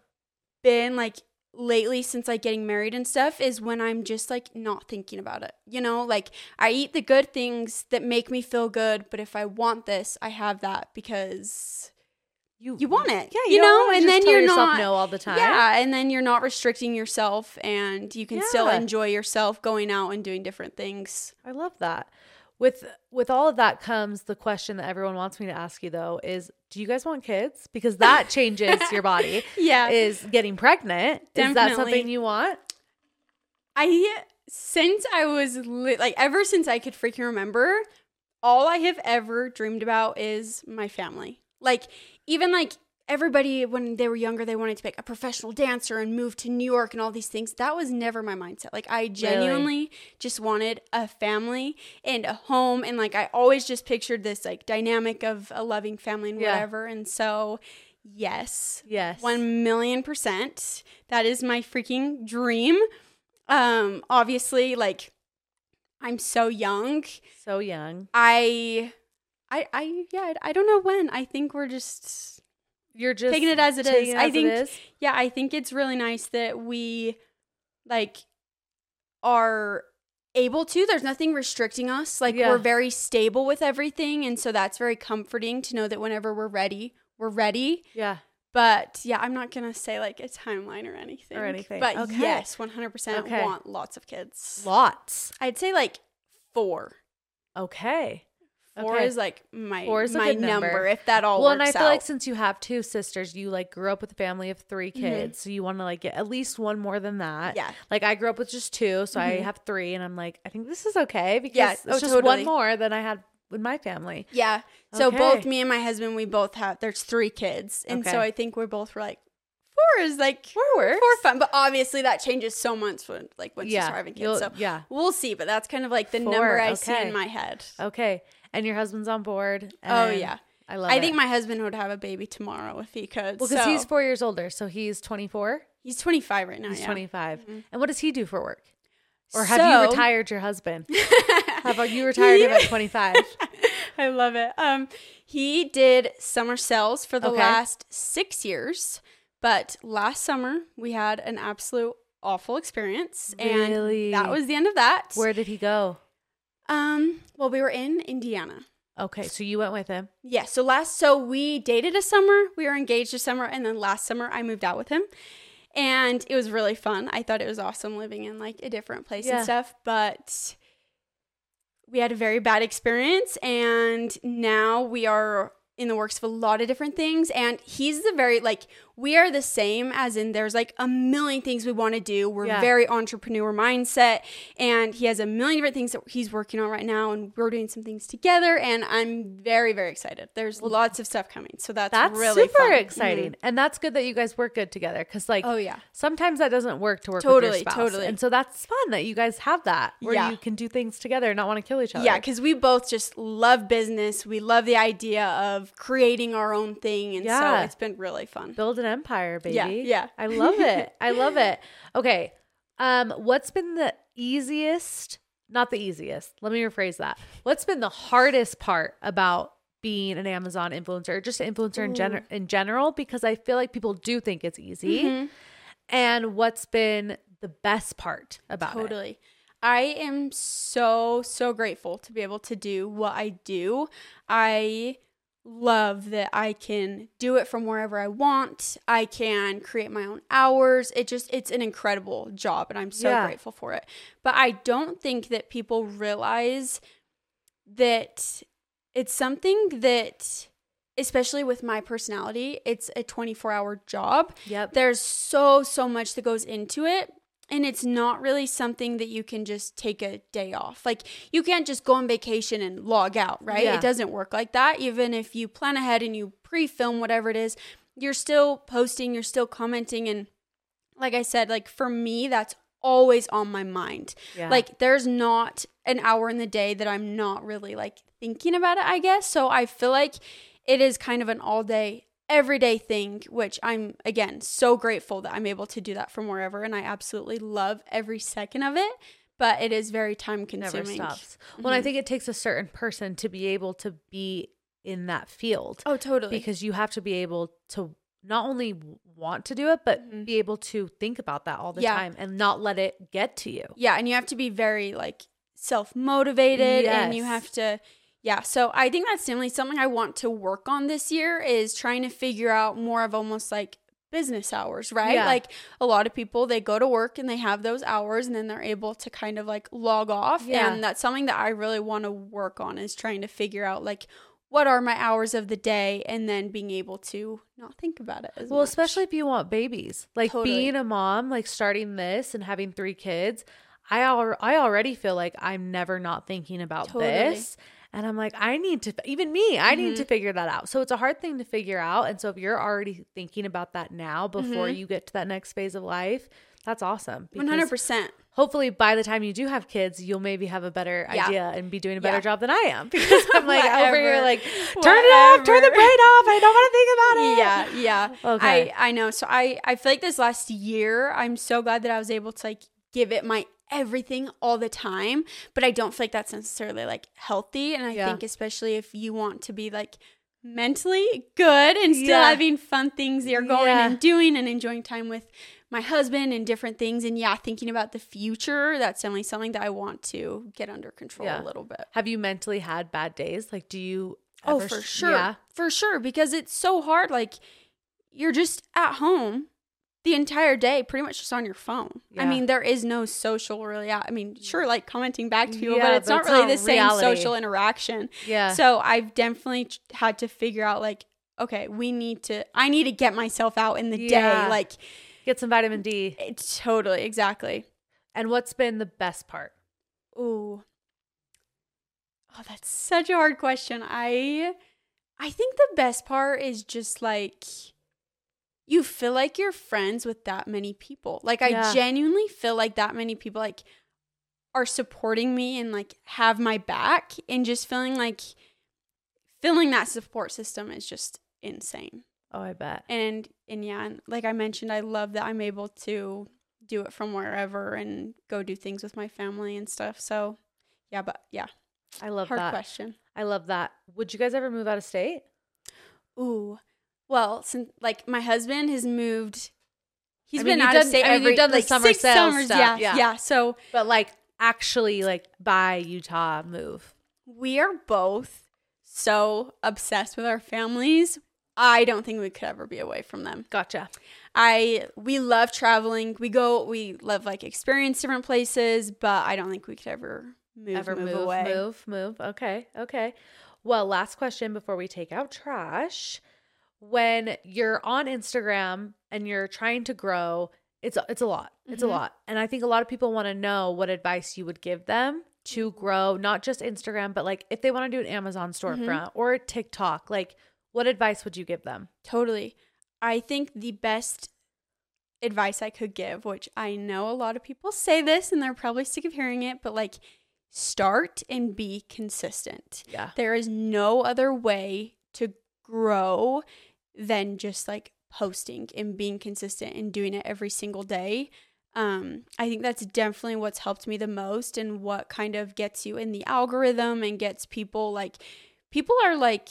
been, like, lately since like getting married and stuff is when I'm just like not thinking about it. You know, like I eat the good things that make me feel good, but if I want this, I have that because You you want it. Yeah, you, you, know, and then you're not no all the time. Yeah, and then you're not restricting yourself and you can still enjoy yourself going out and doing different things. I love that. With with all of that comes the question that everyone wants me to ask you though is do you guys want kids? Because that changes your body. Yeah. Is getting pregnant. Is that something you want? I since I was li- like ever since I could freaking remember, all I have ever dreamed about is my family. Like even like everybody when they were younger they wanted to be like a professional dancer and move to New York and all these things. That was never my mindset. Like I genuinely just wanted a family and a home and like I always just pictured this like dynamic of a loving family and Yeah. whatever. And so yes, Yes. one million percent. That is my freaking dream. Um, obviously, like I'm so young. so young. I, I, I, yeah, I don't know when. I think we're just, You're just Taking it as it is. it I think- is. yeah, I think it's really nice that we, like, are able to. There's nothing restricting us. Like Yeah. we're very stable with everything, and so that's very comforting to know that whenever we're ready, we're ready. Yeah. But yeah, I'm not gonna say like a timeline or anything. Or anything. But Okay. yes, 100% Okay. want lots of kids. Lots. I'd say like four. Okay. Four Okay. is like my Four is my number. number. if that all works. well, and I feel like since you have two sisters, you like grew up with a family of three Mhm. kids, so you want to like get at least one more than that. yeah, Like I grew up with just two, so I Mhm. have three, and I'm like, I think this is okay because Yeah, it's oh, just totally. one more than I had with my family. yeah. So Okay. both me and my husband, we both have. There's three kids, and so I think we're both like four is like Four works. four fun. But obviously that changes so much when like once you yeah, start having kids. So yeah. we'll see. But that's kind of like the Four, number I see in my head. Okay, and your husband's on board. Oh yeah. I love. It. I it. think my husband would have a baby tomorrow if he could. well because so- he's four years older, so he's 24. He's 25 right now. He's yeah. 25. Mhm. And what does he do for work? Or have you retired your husband? How about you retired him at 25? I love it. Um, he did summer sales for the Okay. last six years, but last summer we had an absolute awful experience, Really? and that was the end of that. Where did he go? Um, well, we were in Indiana. Okay, so you went with him. Yeah. So last, so we dated a summer, we were engaged a summer, and then last summer I moved out with him. And it was really fun. I thought it was awesome living in like a different place Yeah. and stuff. But we had a very bad experience. And now we are in the works of a lot of different things. And he's the very, like, we are the same, as in there's like a million things we want to do. We're Yeah. very entrepreneur mindset. And he has a million different things that he's working on right now. And we're doing some things together. And I'm very, very excited. There's lots of stuff coming. So that's, That's really super fun. exciting. Mhm. And that's good that you guys work good together because, like, Oh, yeah. sometimes that doesn't work to work with Totally, totally. And so that's fun that you guys have that where Yeah. you can do things together and not want to kill each other. Yeah, because we both just love business. We love the idea of creating our own thing. And Yeah. so it's been really fun. build an empire, baby. Yeah, yeah. I love it. I love it. Okay. Um, what's been the easiest? Not the easiest. Let me rephrase that. What's been the hardest part about being an Amazon influencer, or just an influencer in gen- in general? Because I feel like people do think it's easy. Mhm. And what's been the best part about it? Totally. I am so, so grateful to be able to do what I do. I love that I can do it from wherever I want. I can create my own hours. It just, it's an incredible job and I'm so Yeah. grateful for it. But I don't think that people realize that it's something that, especially with my personality, it's a 24 hour job Yep. there's so so much that goes into it and it's not really something that you can just take a day off. Like you can't just go on vacation and log out right? Yeah. it doesn't work like that. Even if you plan ahead and you pre-film whatever it is you're still posting you're still commenting. And like i said like for me that's always on my mind. Yeah. like there's not an hour in the day that i'm not really like thinking about it i guess. So i feel like it is kind of an all day everyday thing which i'm again so grateful that i'm able to do that from wherever and i absolutely love every second of it but it is very time consuming. never stops. Well, I think it takes a certain person to be able to be in that field. oh totally because you have to be able to not only want to do it, but Mhm. be able to think about that all the Yeah. time and not let it get to you. Yeah, and you have to be very like self motivated and you have to yeah, so I think that's definitely something I want to work on this year is trying to figure out more of almost like business hours, right? Yeah. Like a lot of people they go to work and they have those hours and then they're able to kind of like log off Yeah. and that's something that I really want to work on is trying to figure out like what are my hours of the day and then being able to not think about it as Well, much. especially if you want babies. Like Totally. being a mom, like starting this and having three kids, I al- I already feel like I'm never not thinking about Totally. this. And I'm like, I need to, even me, I need Mhm. to figure that out. So it's a hard thing to figure out. And so if you're already thinking about that now before Mhm. you get to that next phase of life, that's awesome. because 100%. Hopefully, by the time you do have kids, you'll maybe have a better Yeah. idea and be doing a better Yeah. job than I am. Because I'm like over here, Whatever. like, turn it off, turn the brain off. I don't want to think about it. yeah yeah Okay. i i know so i i feel like this last year i'm so glad that i was able to like give it my everything all the time but i don't feel like that's necessarily like healthy and i Yeah. think especially if you want to be like mentally good and still Yeah. having fun things you're going Yeah. and doing and enjoying time with my husband and different things and yeah thinking about the future that's definitely something that i want to get under control a little bit Have you mentally had bad days? Like, do you? Oh, for sh- sure. Yeah. For sure. Because it's so hard. Like, you're just at home the entire day, pretty much just on your phone. I mean, there is no social really. I mean, sure, like commenting back to people, Yeah, but it's but not it's really not the same social interaction. Yeah. So I've definitely had to figure out, like, okay, we need to, I need to get myself out in the Yeah. day. Like, Get some vitamin D. it's totally, exactly. And what's been the best part? Ooh. Oh, that's such a hard question. I I think the best part is just like you feel like you're friends with that many people. Like I Yeah. genuinely feel like that many people like are supporting me and like have my back and just feeling like feeling that support system is just insane. Oh, I bet. And and yeah, and like I mentioned, I love that I'm able to do it from wherever and go do things with my family and stuff. So yeah, but yeah, I love that. hard that. question. I love that. Would you guys ever move out of state? Ooh, well, since like my husband has moved, he's I mean, been out done- of state I mean, you've done the like summer six summers. stuff, Yeah, yeah. yeah, So But like, actually, like, by Utah, move. we are both so obsessed with our families. I don't think we could ever be away from them. Gotcha. I we love traveling. We go. We love like experience different places, but I don't think we could ever move ever move, move, away. move, move. Okay, okay. Well, last question before we take out trash. When you're on Instagram and you're trying to grow, it's it's a lot. It's a Mhm. lot. And I think a lot of people want to know what advice you would give them to Mm-hmm. grow, not just Instagram, but like if they want to do an Amazon Mm-hmm. storefront or TikTok, like what advice would you give them? Totally. I think the best advice I could give, which I know a lot of people say this and they're probably sick of hearing it, but like start and be consistent. Yeah. There is no other way to grow than just like posting and being consistent and doing it every single day. Um, I think that's definitely what's helped me the most and what kind of gets you in the algorithm and gets people like people are like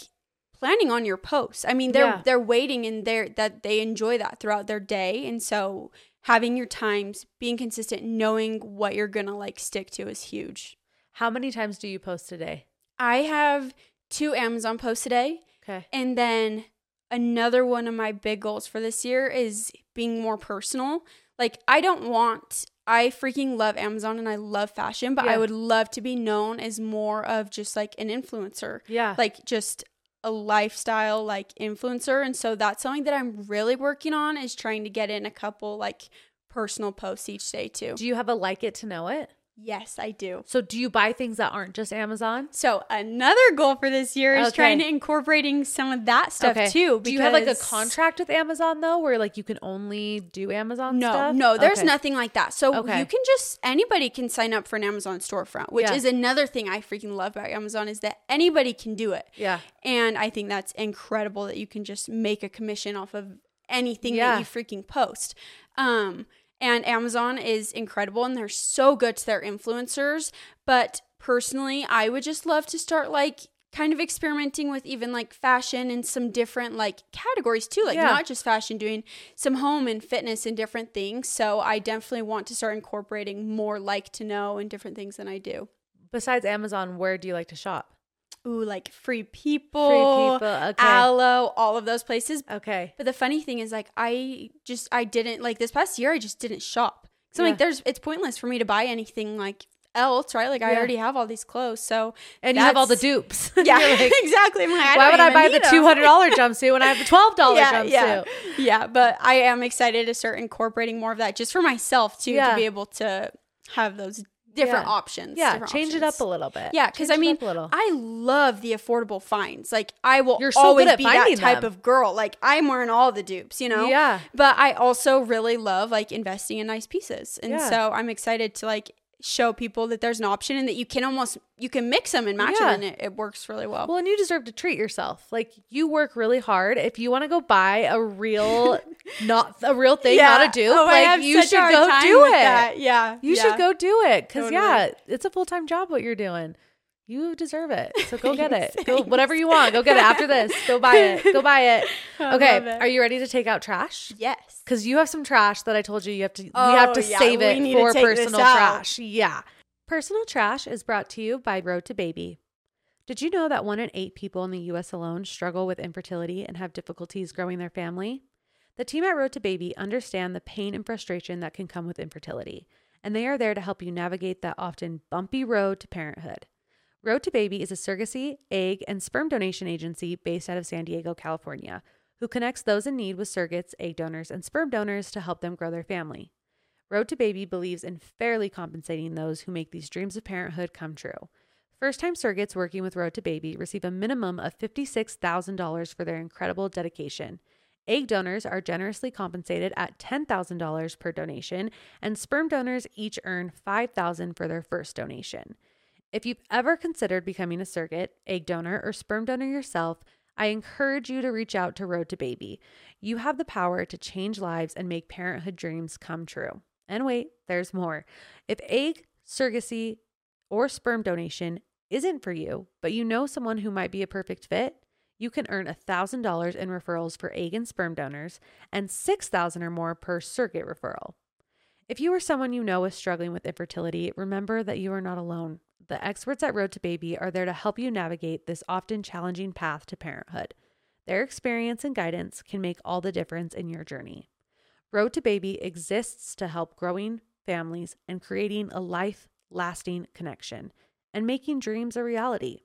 planning on your posts. I mean, they're Yeah. they're waiting and they're that they enjoy that throughout their day. And so having your times, being consistent, knowing what you're gonna like stick to is huge. How many times do you post a day? I have two Amazon posts a day. Okay. And then another one of my big goals for this year is being more personal. Like, I don't want, I freaking love Amazon and I love fashion, but Yeah. I would love to be known as more of just like an influencer, Yeah. like just a lifestyle like influencer. And so that's something that I'm really working on is trying to get in a couple like personal posts each day too. do you have a like it to know it? Yes, I do. So do you buy things that aren't just Amazon? So another goal for this year is Okay. trying to incorporating some of that stuff too. Do you have like a contract with Amazon though, where like you can only do Amazon No, stuff? no, there's Okay. nothing like that. So Okay. you can just anybody can sign up for an Amazon storefront, which Yeah. is another thing I freaking love about Amazon is that anybody can do it. Yeah, And I think that's incredible that you can just make a commission off of anything Yeah. that you freaking post. Um, and Amazon is incredible and they're so good to their influencers. But personally, I would just love to start like kind of experimenting with even like fashion and some different like categories too like Yeah. not just fashion doing some home and fitness and different things so i definitely want to start incorporating more like to know and different things than i do Besides Amazon, where do you like to shop? Ooh like free people Free people. Okay. Alo all of those places okay. but the funny thing is like i just i didn't like this past year i just didn't shop so Yeah. like there's it's pointless for me to buy anything like else right like i already have all these clothes so And you have all the dupes. yeah like, exactly like, Why would I buy the two hundred dollar jumpsuit when I have the twelve dollar yeah, jumpsuit? yeah, yeah. But I am excited to start incorporating more of that just for myself too, Yeah. to be able to have those different Yeah. options. Yeah, different change it up a little bit. Yeah, because I mean. I love the affordable finds. Like, I will You're so always be that type them. of girl. Like, I'm wearing all the dupes, you know. Yeah. But I also really love like investing in nice pieces, and Yeah. so I'm excited to like show people that there's an option and that you can almost you can mix them and match Yeah. them, and it, it works really well. Well, and you deserve to treat yourself. Like you work really hard. If you want to go buy a real, not a real thing, not a dupe, Oh, like you should go do it. that. Yeah, You yeah. should go do it because Totally. yeah, it's a full time job what you're doing. You deserve it. So go get it. Go whatever you want. Go get it after this. Go buy it. Go buy it. Okay. it. Are you ready to take out trash? Yes. Because you have some trash that I told you you have to we Oh, have to yeah, save we it for personal trash. Yeah. Personal trash is brought to you by Road to Baby. Did you know that one in eight people in the US alone struggle with infertility and have difficulties growing their family? The team at Road to Baby understand the pain and frustration that can come with infertility, and they are there to help you navigate that often bumpy road to parenthood. Road to Baby is a surrogacy, egg, and sperm donation agency based out of San Diego, California, who connects those in need with surrogates, egg donors, and sperm donors to help them grow their family. Road to Baby believes in fairly compensating those who make these dreams of parenthood come true. First time surrogates working with Road to Baby receive a minimum of $56,000 for their incredible dedication. Egg donors are generously compensated at $10,000 per donation, and sperm donors each earn $5,000 for their first donation. If you've ever considered becoming a surrogate, egg donor, or sperm donor yourself, I encourage you to reach out to Road to Baby. You have the power to change lives and make parenthood dreams come true. And wait, there's more. If egg, surrogacy, or sperm donation isn't for you, but you know someone who might be a perfect fit, you can earn $1,000 in referrals for egg and sperm donors and 6,000 or more per surrogate referral. If you or someone you know is struggling with infertility, remember that you are not alone. The experts at Road to Baby are there to help you navigate this often challenging path to parenthood. Their experience and guidance can make all the difference in your journey. Road to Baby exists to help growing families and creating a life lasting connection and making dreams a reality.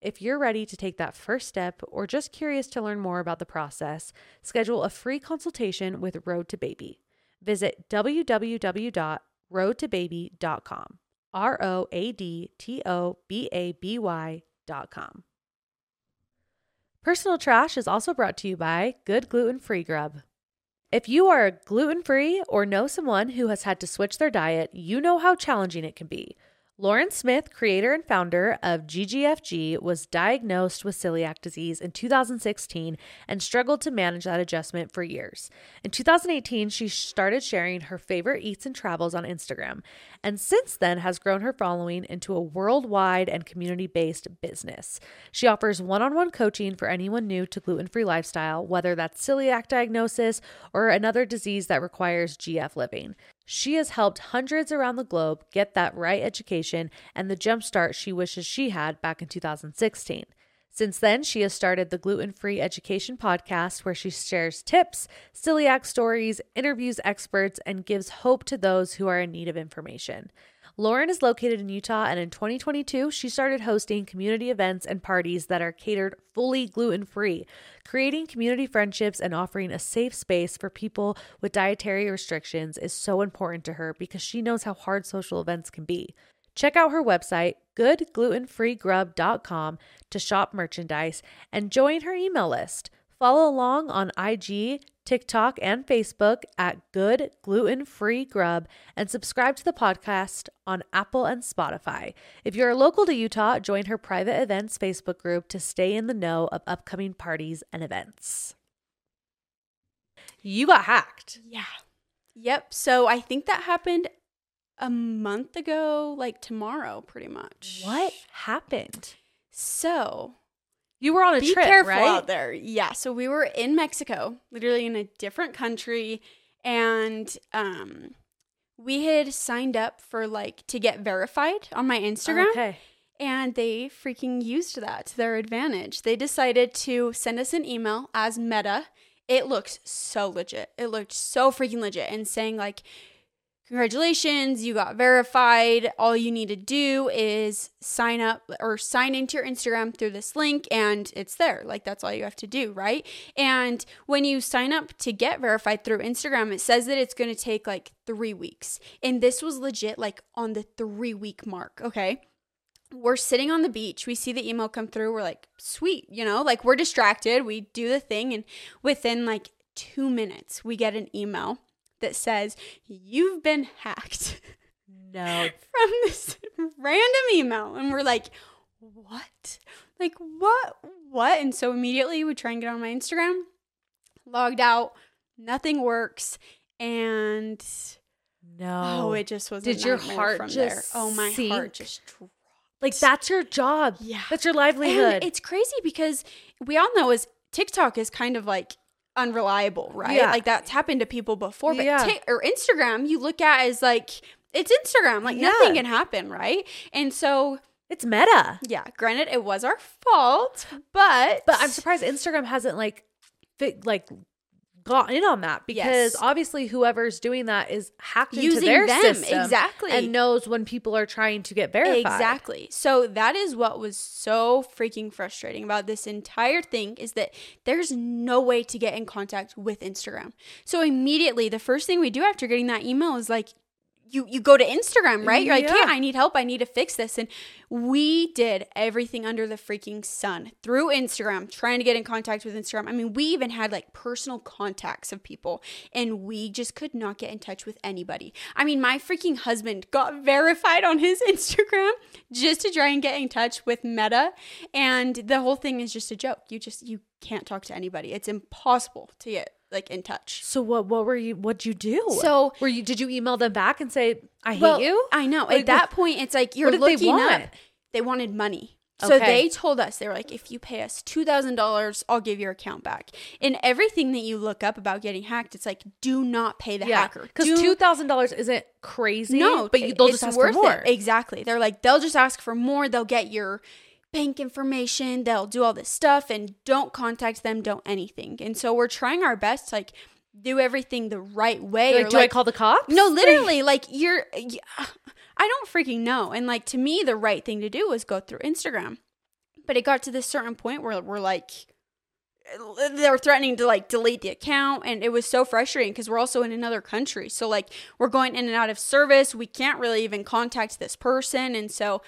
If you're ready to take that first step or just curious to learn more about the process, schedule a free consultation with Road to Baby. Visit www.roadtobaby.com. R O A D T O B A B com. Personal Trash is also brought to you by Good Gluten Free Grub. If you are gluten free or know someone who has had to switch their diet, you know how challenging it can be. Lauren Smith, creator and founder of GGFG, was diagnosed with celiac disease in 2016 and struggled to manage that adjustment for years. In 2018, she started sharing her favorite eats and travels on Instagram, and since then has grown her following into a worldwide and community based business. She offers one on one coaching for anyone new to gluten free lifestyle, whether that's celiac diagnosis or another disease that requires GF living. She has helped hundreds around the globe get that right education and the jumpstart she wishes she had back in 2016. Since then, she has started the Gluten Free Education Podcast, where she shares tips, celiac stories, interviews experts, and gives hope to those who are in need of information. Lauren is located in Utah, and in 2022, she started hosting community events and parties that are catered fully gluten free, creating community friendships and offering a safe space for people with dietary restrictions is so important to her because she knows how hard social events can be. Check out her website, goodglutenfreegrub.com, to shop merchandise and join her email list. Follow along on IG, TikTok, and Facebook at Good Gluten Free Grub and subscribe to the podcast on Apple and Spotify. If you're local to Utah, join her private events Facebook group to stay in the know of upcoming parties and events. You got hacked. Yeah. Yep. So I think that happened a month ago, like tomorrow, pretty much. What happened? So You were on a be trip, careful right? out there. Yeah. So we were in Mexico, literally in a different country, and um, we had signed up for like to get verified on my Instagram, Okay. and they freaking used that to their advantage. They decided to send us an email as Meta. It looked so legit. It looked so freaking legit, and saying like. Congratulations, you got verified. All you need to do is sign up or sign into your Instagram through this link, and it's there. Like, that's all you have to do, right? And when you sign up to get verified through Instagram, it says that it's going to take like three weeks. And this was legit, like on the three week mark, okay? We're sitting on the beach. We see the email come through. We're like, sweet, you know, like we're distracted. We do the thing, and within like two minutes, we get an email that says, You've been hacked No. from this random email. And we're like, What? Like, what? What? And so immediately we try and get on my Instagram, logged out, nothing works. And No. oh, it just was. Did your heart just there. Oh, my sink? heart just dropped. like that's your job. Yeah. That's your livelihood. And it's crazy because we all know is TikTok is kind of like unreliable, right? Yeah. Like that's happened to people before, but Yeah. Tik or Instagram you look at as like it's Instagram, like Yeah. nothing can happen, right? And so it's meta. yeah, granted it was our fault, but But I'm surprised Instagram hasn't like fit, like got in on that because Yes. obviously whoever's doing that is hacked into Using their them, system exactly. and knows when people are trying to get verified. Exactly. So that is what was so freaking frustrating about this entire thing is that there's no way to get in contact with Instagram. So immediately the first thing we do after getting that email is like you you go to Instagram, right? You're like, Yeah. "Hey, I need help. I need to fix this." And we did everything under the freaking sun through Instagram, trying to get in contact with Instagram. I mean, we even had like personal contacts of people, and we just could not get in touch with anybody. I mean, my freaking husband got verified on his Instagram just to try and get in touch with Meta, and the whole thing is just a joke. You just you can't talk to anybody. It's impossible to get like in touch. So what what were you what'd you do? So- were you did you email them back and say I hate Well, you? I know. Like, At that point, it's like you're they looking want? up. They wanted money. So Okay. they told us they were like, if you pay us two thousand dollars, I'll give your account back. And everything that you look up about getting hacked, it's like, do not pay the yeah, hacker. because two thousand dollars isn't crazy. no, but you, they'll just ask for more. It. Exactly. They're like, they'll just ask for more. They'll get your bank information. They'll do all this stuff, and don't contact them. Don't anything. And so we're trying our best, to, like do everything the right way. Like, do I call the cops? No, literally, like you're. I don't freaking know. And like to me, the right thing to do was go through Instagram. But it got to this certain point where we're like, they were threatening to like delete the account, and it was so frustrating because we're also in another country. So like we're going in and out of service. We can't really even contact this person, and so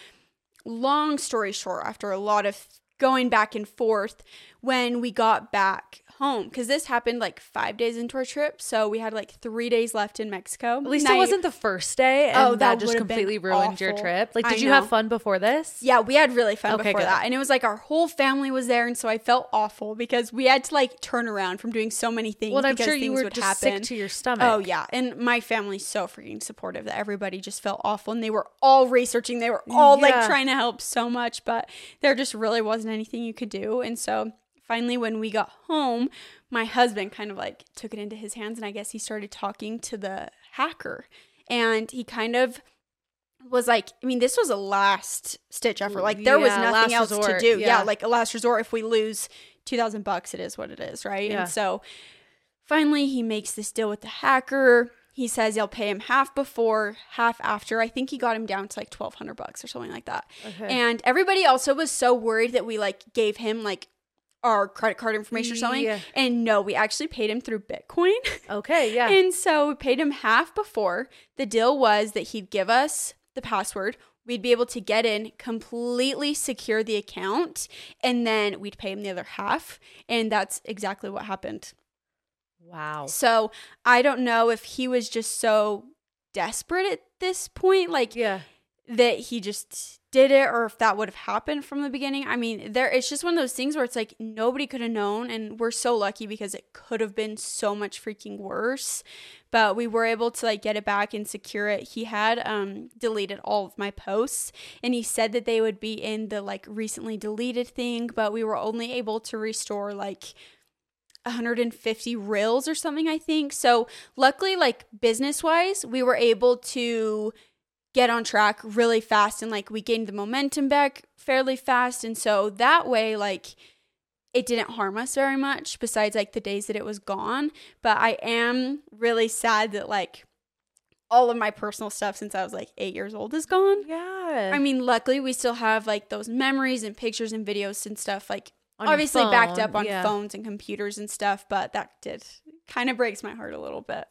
long story short, after a lot of going back and forth, when we got back home, because this happened like five days into our trip, so we had like three days left in Mexico. At least Now it wasn't the first day, oh, and Oh, that, that just completely ruined your trip. Like, I did you have fun before this? Yeah, we had really fun Okay, before good. that. And it was like our whole family was there. And so I felt awful because we had to like turn around from doing so many things. Well, I'm because sure you things were would just happen. sick to your stomach. Oh, yeah. And my family's so freaking supportive that everybody just felt awful. And they were all researching. They were all Yeah. like trying to help so much, but there just really wasn't anything you could do. And so finally, when we got home, my husband kind of like took it into his hands. And I guess he started talking to the hacker. And he kind of was like, I mean, this was a last stitch effort. Like there was nothing else resort, to do. Yeah. yeah. like a last resort. If we lose two thousand bucks, it is what it is, right? Yeah. And so finally, he makes this deal with the hacker. He says he'll pay him half before, half after. I think he got him down to like twelve hundred bucks or something like that. Okay. And everybody also was so worried that we like gave him like our credit card information or something. Yeah. And no, we actually paid him through Bitcoin. okay, yeah. And so we paid him half before. The deal was that he'd give us the password. We'd be able to get in, completely secure the account, and then we'd pay him the other half. And that's exactly what happened. wow. So I don't know if he was just so desperate at this point. Like Yeah. That he just did it or if that would have happened from the beginning. I mean, there it's just one of those things where it's like nobody could have known and we're so lucky because it could have been so much freaking worse. But we were able to like get it back and secure it. He had um deleted all of my posts and he said that they would be in the like recently deleted thing, but we were only able to restore like 150 reels or something, I think. So, luckily, like business wise, we were able to get on track really fast and like we gained the momentum back fairly fast. And so that way, like, it didn't harm us very much besides like the days that it was gone. But I am really sad that like all of my personal stuff since I was like eight years old is gone. Yeah. I mean, luckily we still have like those memories and pictures and videos and stuff like obviously backed up on yeah. phones and computers and stuff, but that did kind of breaks my heart a little bit.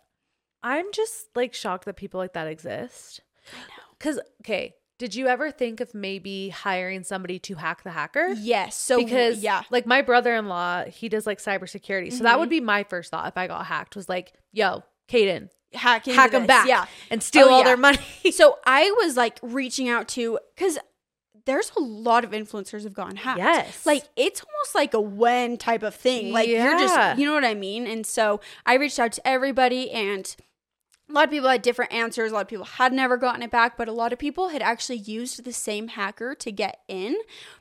I'm just like shocked that people like that exist. I know. Cause okay, did you ever think of maybe hiring somebody to hack the hacker? Yes. So because yeah. like my brother-in-law, he does like cybersecurity. So that would mm-hmm. be my first thought if I got hacked was like, yo, Kaden, Hack, hack them this. back Yeah. and steal Oh, all yeah. their money. so I was like reaching out to because there's a lot of influencers have gone hacked. yes. Like it's almost like a when type of thing. Like you're just you know what I mean? And so I reached out to everybody and a lot of people had different answers. A lot of people had never gotten it back, but a lot of people had actually used the same hacker to get in.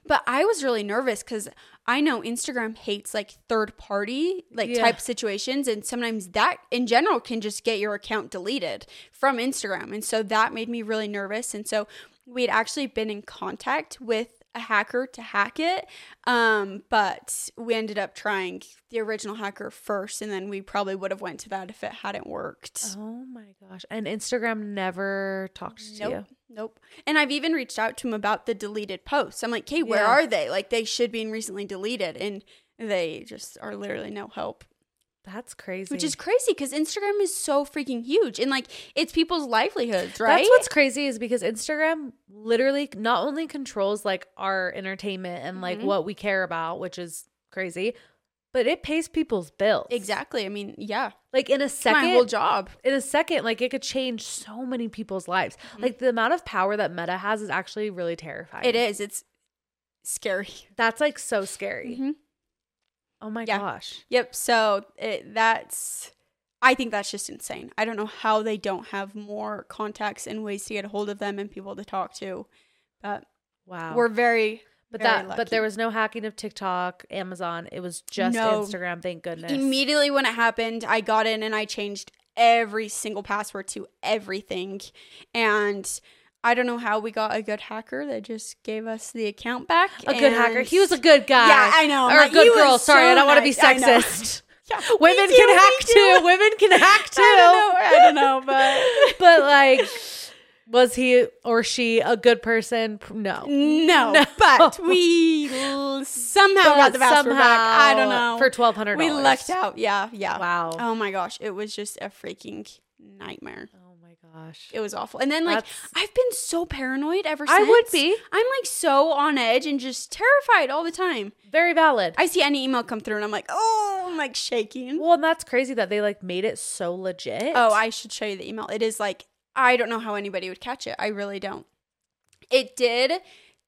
But I was really nervous because I know Instagram hates like third party like Yeah. type situations, and sometimes that in general can just get your account deleted from Instagram. And so that made me really nervous. And so we had actually been in contact with a hacker to hack it um but we ended up trying the original hacker first and then we probably would have went to that if it hadn't worked oh my gosh. And Instagram never talked to you. nope and i've even reached out to him about the deleted posts i'm like hey where Yeah. are they like they should be recently deleted and they just are literally no help That's crazy. which is crazy because instagram is so freaking huge and like it's people's livelihoods right That's what's crazy is because Instagram literally not only controls like our entertainment and like Mhm. what we care about, which is crazy, but it pays people's bills. exactly i mean yeah Like in a it's my second, whole job in a second, like it could change so many people's lives. Mm-hmm. Like the amount of power that Meta has is actually really terrifying. it is it's scary That's like so scary. Mhm. Oh my Yeah. gosh. Yep. So it, that's, I think that's just insane. I don't know how they don't have more contacts and ways to get a hold of them and people to talk to, but Wow. we're very, but very that but there was no hacking of TikTok, Amazon. It was just No. Instagram, thank goodness. immediately when it happened, I got in and I changed every single password to everything, and. I don't know how we got a good hacker that just gave us the account back. a good hacker. He was a good guy. Yeah, I know. Or a good girl. Sorry, so I don't want to be nice. I know. sexist. Yeah, Women me can hack too. Women can hack too. I don't know. I don't know, but But like, was he or she a good person? No. No, No. but we somehow But got the password back. I don't know. For twelve hundred we lucked out. Yeah, yeah. Wow. Oh my gosh, it was just a freaking nightmare. Gosh. It was awful. And then like That's- I've been so paranoid ever since. I would be I'm like so on edge and just terrified all the time. very valid. I see any email come through and I'm like, oh, I'm like shaking. well, and that's crazy that they like made it so legit. Oh, I should show you the email. It is like I don't know how anybody would catch it. I really don't. It did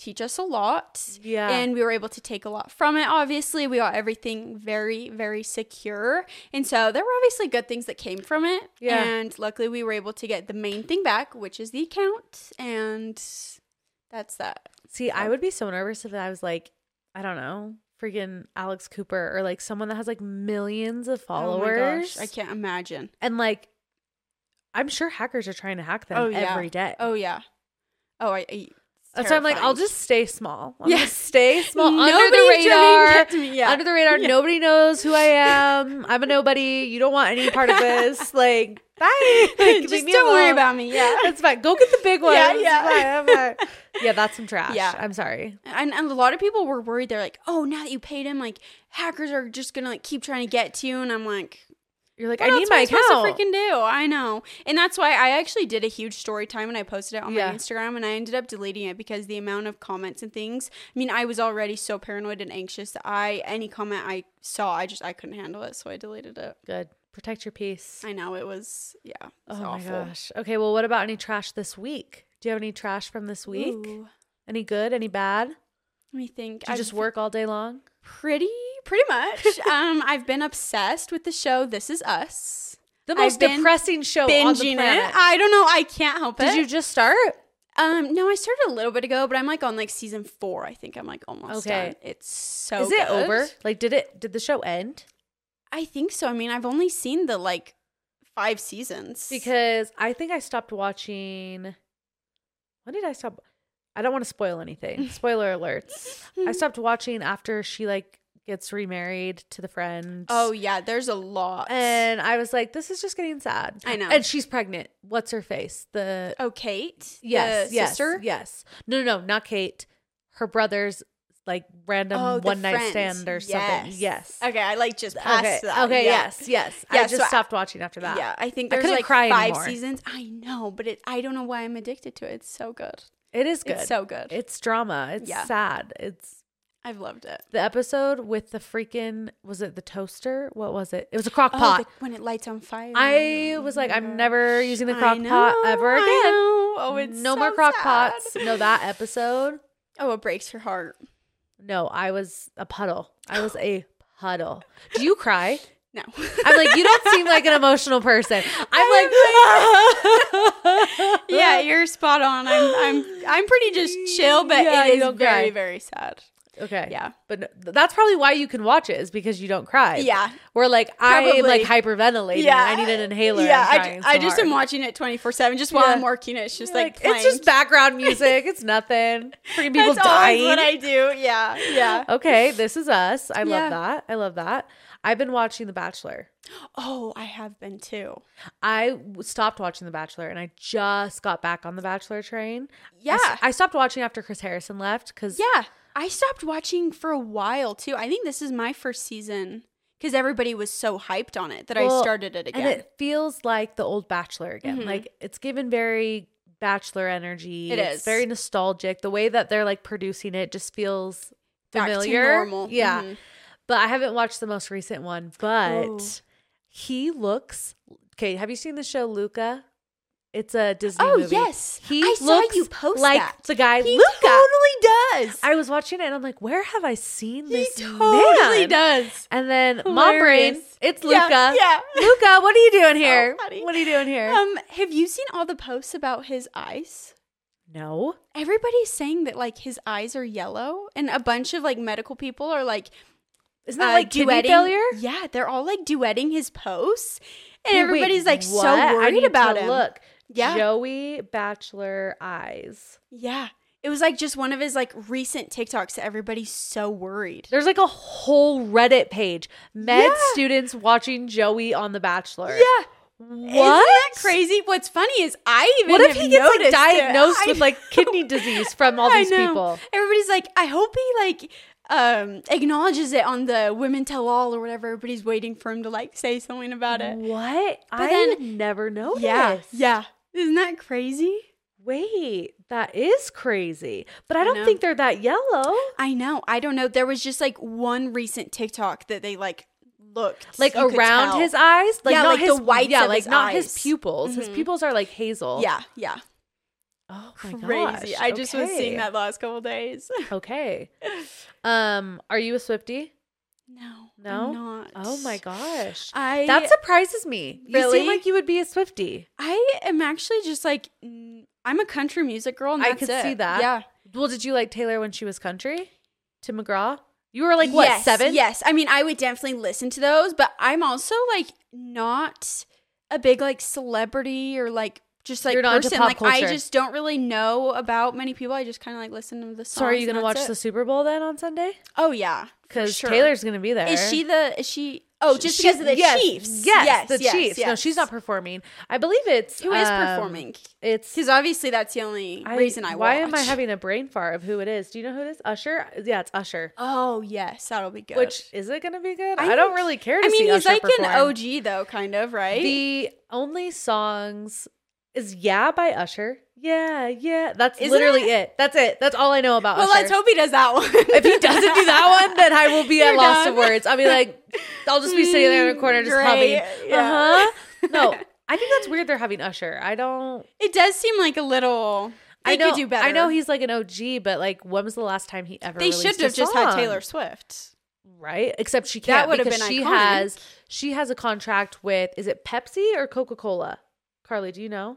teach us a lot. Yeah. And we were able to take a lot from it. Obviously, we got everything very, very secure. And so there were obviously good things that came from it. Yeah. And luckily, we were able to get the main thing back, which is the account. And that's that. See, I would be so nervous if I was like, I don't know, freaking Alex Cooper or like someone that has like millions of followers. Oh my gosh. I can't imagine. and like, I'm sure hackers are trying to hack them Oh, yeah. every day. Oh, yeah. Oh, I. I That's why I'm like, I'll just stay small. I'm Yeah. stay small under the Nobody try and radar. me. Yeah. Under the radar. Yeah. Nobody knows who I am. I'm a nobody. You don't want any part of this. Like, bye. Like, just don't worry about me. Yeah. That's fine. Go get the big one. Yeah, yeah. fine, I'm fine. Yeah, that's some trash. Yeah. I'm sorry. And, and a lot of people were worried. They're like, "Oh, now that you paid him, like hackers are just gonna like keep trying to get to you." And I'm like, You're like, what I need my I supposed to freaking do? I know, and that's why I actually did a huge story time and I posted it on Yeah. my Instagram, and I ended up deleting it because the amount of comments and things. I mean, I was already so paranoid and anxious that I any comment I saw, I just I couldn't handle it, so I deleted it. Good. Protect your peace. I know it was yeah, it was Oh awful. my gosh. Okay, well, what about any trash this week? Do you have any trash from this week? Ooh, Any good? Any bad? let me think. Did you just work all day long? pretty pretty much. um, I've been obsessed with the show This Is Us. The most depressing show on the planet. it. I don't know. I can't help it. Did you just start? Um, no, I started a little bit ago, but I'm like on like season four. I think I'm like almost Okay. done. It's so. Is it good. over? Like, did it? Did the show end? I think so. I mean, I've only seen the like five seasons. Because I think I stopped watching. When did I stop? I don't want to spoil anything. Spoiler alerts. I stopped watching after she like gets remarried to the friend. Oh yeah, there's a lot. and I was like, this is just getting sad. I know. And she's pregnant. What's her face? The oh, Kate. yes, yes, sister. yes. No, no, no, not Kate. Her brother's like random Oh, one night friend. stand or something. Yes. Okay, I like just passed Okay. that. Okay. yeah. Yes. Yes. Yeah, I just so I- stopped watching after that. Yeah, I think I there's couldn't like cry five anymore. seasons. I know, but it. I don't know why I'm addicted to it. It's so good. It is good. It's so good. It's drama. It's Yeah. sad. It's I've loved it. the episode with the freaking was it the toaster? What was it? It was a crock Oh, pot. the- when it lights on fire. I was like, I'm never using the crock pot ever again. Oh, it's no so more crock sad. pots. No, that episode. Oh, it breaks your heart. No, I was a puddle. I was a puddle. Do you cry? No. I'm like, you don't seem like an emotional person. I'm like, yeah, you're spot on. I'm I'm I'm pretty just chill, but Yeah, it is very cry. very sad. Okay, Yeah. but that's probably why you can watch it is because you don't cry. Yeah. We're like I am like hyperventilating. Yeah. I need an inhaler. Yeah, I'm I, I just hard. am watching it 24/7 just while Yeah. I'm working. It's just You're like, it's just background music. It's nothing. Freaking people That's dying. what I do. Yeah. Yeah. okay, this is us. I Yeah. love that. I love that. I've been watching The Bachelor. Oh, I have been too. I w- stopped watching The Bachelor and I just got back on The Bachelor train. I Yeah. s- I, stopped watching after Chris Harrison left because Yeah. I stopped watching for a while too. I think this is my first season because everybody was so hyped on it that I started it again. and it feels like the old Bachelor again. Mhm. Like it's given very Bachelor energy. It It's very nostalgic. The way that they're like producing it just feels familiar. normal. Yeah. Mhm. But I haven't watched the most recent one. But Ooh. he looks okay. Have you seen the show Luca? It's a Disney Oh movie. yes, He I saw looks you post like that. the guy He Luca. totally does. I was watching it and I'm like, where have I seen he this He totally man? does. And then Mom Brain, it's Luca. yeah. Luca, what are you doing here? funny. what are you doing here? Um, have you seen all the posts about his eyes? no. Everybody's saying that like his eyes are yellow, and a bunch of like medical people are like Isn't that uh, like duetting- failure? Yeah, they're all like duetting his posts, and Wait, everybody's like what? so worried about him. Look, Yeah. Joey Bachelor eyes. Yeah, it was like just one of his like recent TikToks everybody's so worried. There's like a whole Reddit page. Med Yeah. students watching Joey on The Bachelor. Yeah. What? Isn't that crazy? What's funny is I even What if he gets like diagnosed I with like kidney disease from all these people? Everybody's like, I hope he like um acknowledges it on the women tell all or whatever. Everybody's waiting for him to like say something about it. What? I then- never noticed. Yeah, yeah. Isn't that crazy? Wait, that is crazy. But I I don't know. think they're that yellow. I know. I don't know. There was just like one recent TikTok that they like looked Like around his eyes, like Yeah, not like the white, Yeah, like his not his pupils. His Mhm. pupils are like hazel. Yeah, yeah. Oh my Crazy. gosh. I just was Okay. seeing that last couple days. Okay. Um, are you a Swiftie? No, No? I'm not. Oh my gosh. I That surprises me. You seem like you would be a Swiftie. I am actually just like I'm a country music girl. And I could it. see that. Yeah. Well, did you like Taylor when she was country? Tim McGraw? You were like what, yes, seven? Yes. I mean, I would definitely listen to those, but I'm also like not a big like celebrity or like just like You're not into person. pop like I culture. just don't really know about many people. I just kind of like listen to the songs. So are you and gonna that's watch it. the Super Bowl then on Sunday? Oh yeah, Because sure. Taylor's gonna be there. Is she the? Is she? Oh, just She's- because of the yes, Chiefs. Yes, the Chiefs. No, she's not performing. I believe it's Who is um, performing? It's Because obviously that's the only reason I Why am I having a brain fart of who it is? Do you know who it is? Usher? Yeah, it's Usher. Oh yes, that'll be good. Which is it going to be good? I I, don't think- really care to I mean, see he's Usher like perform. an OG though, kind of right. The only songs is "Yeah" by Usher. Yeah, yeah. That's Isn't literally it? it? That's it. That's all I know about well, Usher. let's hope he does that one. if he doesn't do that one, then I will be at loss of words. I'll be like, I'll just be sitting there in the corner just Great, humming. yeah. Uh huh. No, I think that's weird. They're having Usher. I don't. it does seem like a little. I They could know, do better. I know he's like an OG, but like, when was the last time he ever? They should have just had? Taylor Swift. right? Except she can't have because been she iconic. has she has a contract with is it Pepsi or Coca Cola? Carly, do you know?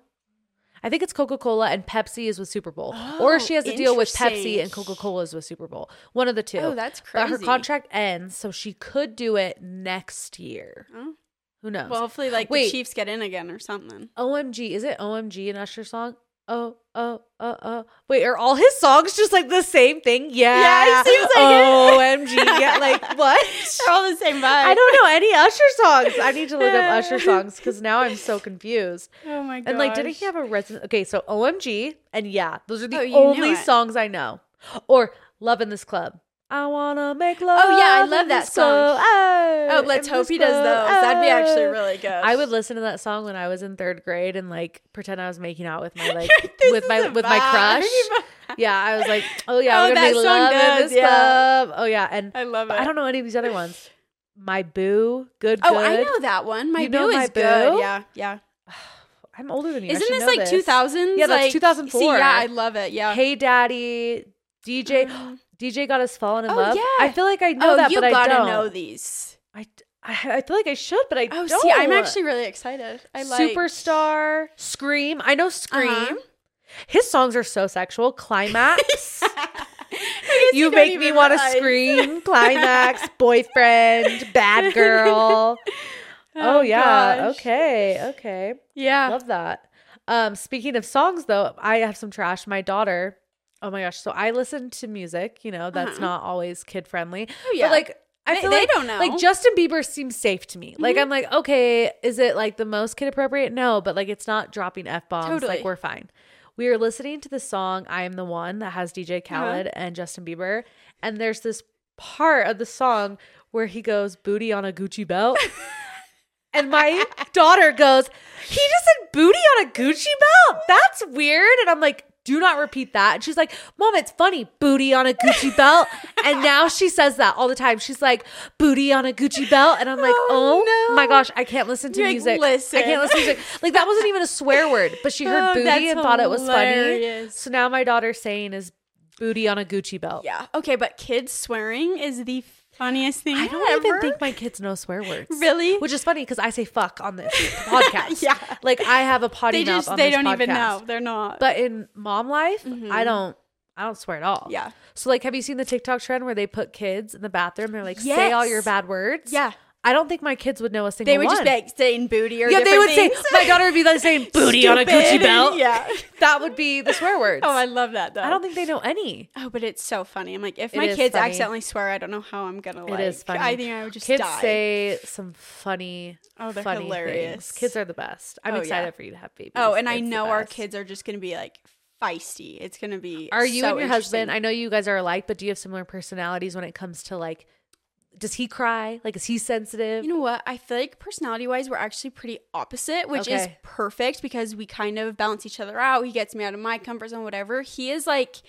I think it's Coca Cola and Pepsi is with Super Bowl, or Oh, she has a deal with Pepsi and Coca Cola is with Super Bowl. One of the two. Oh, that's But her contract ends, so she could do it next year. Oh. Who knows? Well, hopefully, like Wait. the Chiefs get in again or something. OMG, is it OMG an Usher song? Oh, oh, oh, oh. Wait, are all his songs just like the same thing? Yeah. Yeah, it seems like it. OMG. Yeah, like what? They're all the same vibe. I don't know any Usher songs. I need to look up Usher songs because now I'm so confused. Oh my god. And like, didn't he have a resident? Okay, so OMG and yeah, those are the Oh, only songs I know. Or Love in This Club. I wanna make love. Oh, yeah, I love that song. Ay, Oh, let's hope he does those. That'd be actually really good. I would listen to that song when I was in third grade and like pretend I was making out with my like with my with my crush. Yeah, I was like, oh yeah, Oh, we're gonna make love does, in this yeah. club. Oh yeah, and I love it. I don't know any of these other ones. My boo, good, Oh, good. I know that one. My You boo know is My good. Yeah, yeah. I'm older than you. Isn't this like this. two thousands? Yeah, that's like, 2004. See, yeah, I love it. Yeah. Hey Daddy, DJ, Mm. DJ got us falling in Oh, love. yeah. I feel like I know oh, that, you but I gotta don't. know these. I, I I feel like I should, but I Oh, don't. see, I'm actually really excited. I like Superstar, Scream. I know Scream. Uh-huh. His songs are so sexual. Climax. I you make me want to scream. Climax, boyfriend, bad girl. Oh, yeah. gosh. Okay. Okay. Yeah. Love that. Um, speaking of songs, though, I have some trash. My daughter. Oh my gosh! So I listen to music. You know, that's Uh-huh. not always kid friendly. Oh, yeah. But like, I They- feel they like don't know. Like Justin Bieber seems safe to me. Like Mhm. I'm like, okay, is it like the most kid appropriate? No, but like it's not dropping f bombs. Totally. Like we're fine. We are listening to the song "I Am the One" that has DJ Uh-huh. Khaled and Justin Bieber, and there's this part of the song where he goes booty on a Gucci belt. And my daughter goes, he just said booty on a Gucci belt. That's weird. And I'm like, do not repeat that. And she's like, Mom, it's funny. Booty on a Gucci belt. And now she says that all the time. She's like, booty on a Gucci belt. And I'm like, Oh, oh, no. my gosh, I can't listen to You're like, music. "Listen." I can't listen to music. Like that wasn't even a swear word, but she heard Oh, booty and thought it was funny. So now my daughter's saying is booty on a Gucci belt. Yeah. Okay, but kids swearing is the funniest thing I don't ever. even think my kids know swear words. Really? Which is funny because I say fuck on this podcast. Yeah. Like I have a potty they mouth just on they don't even know. They're not. But in mom life, Mhm. I don't I don't swear at all. yeah. So like have you seen the TikTok trend where they put kids in the bathroom? They're like, say all your bad words. Yeah. I don't think my kids would know a single They would one. just be like saying booty or yeah, they would say my daughter would be like saying booty on a Gucci belt. Yeah. That would be the swear words. Oh, I love that though. I don't think they know any. Oh, but it's so funny. I'm like, if It my kids funny. accidentally swear, I don't know how I'm gonna like. it is funny. I think I would just kids die. say some funny, oh, they're funny hilarious. things. Kids are the best. I'm Oh, excited yeah. for you to have babies. Oh, and I It's the know our kids are just gonna be like feisty. It's gonna be. Are you so and your husband? I know you guys are alike, but do you have similar personalities when it comes to like? Does he cry? Like, is he sensitive? You know what? I feel like personality wise, we're actually pretty opposite, which is perfect because we kind of balance each other out. He gets me out of my comfort zone, whatever. He is like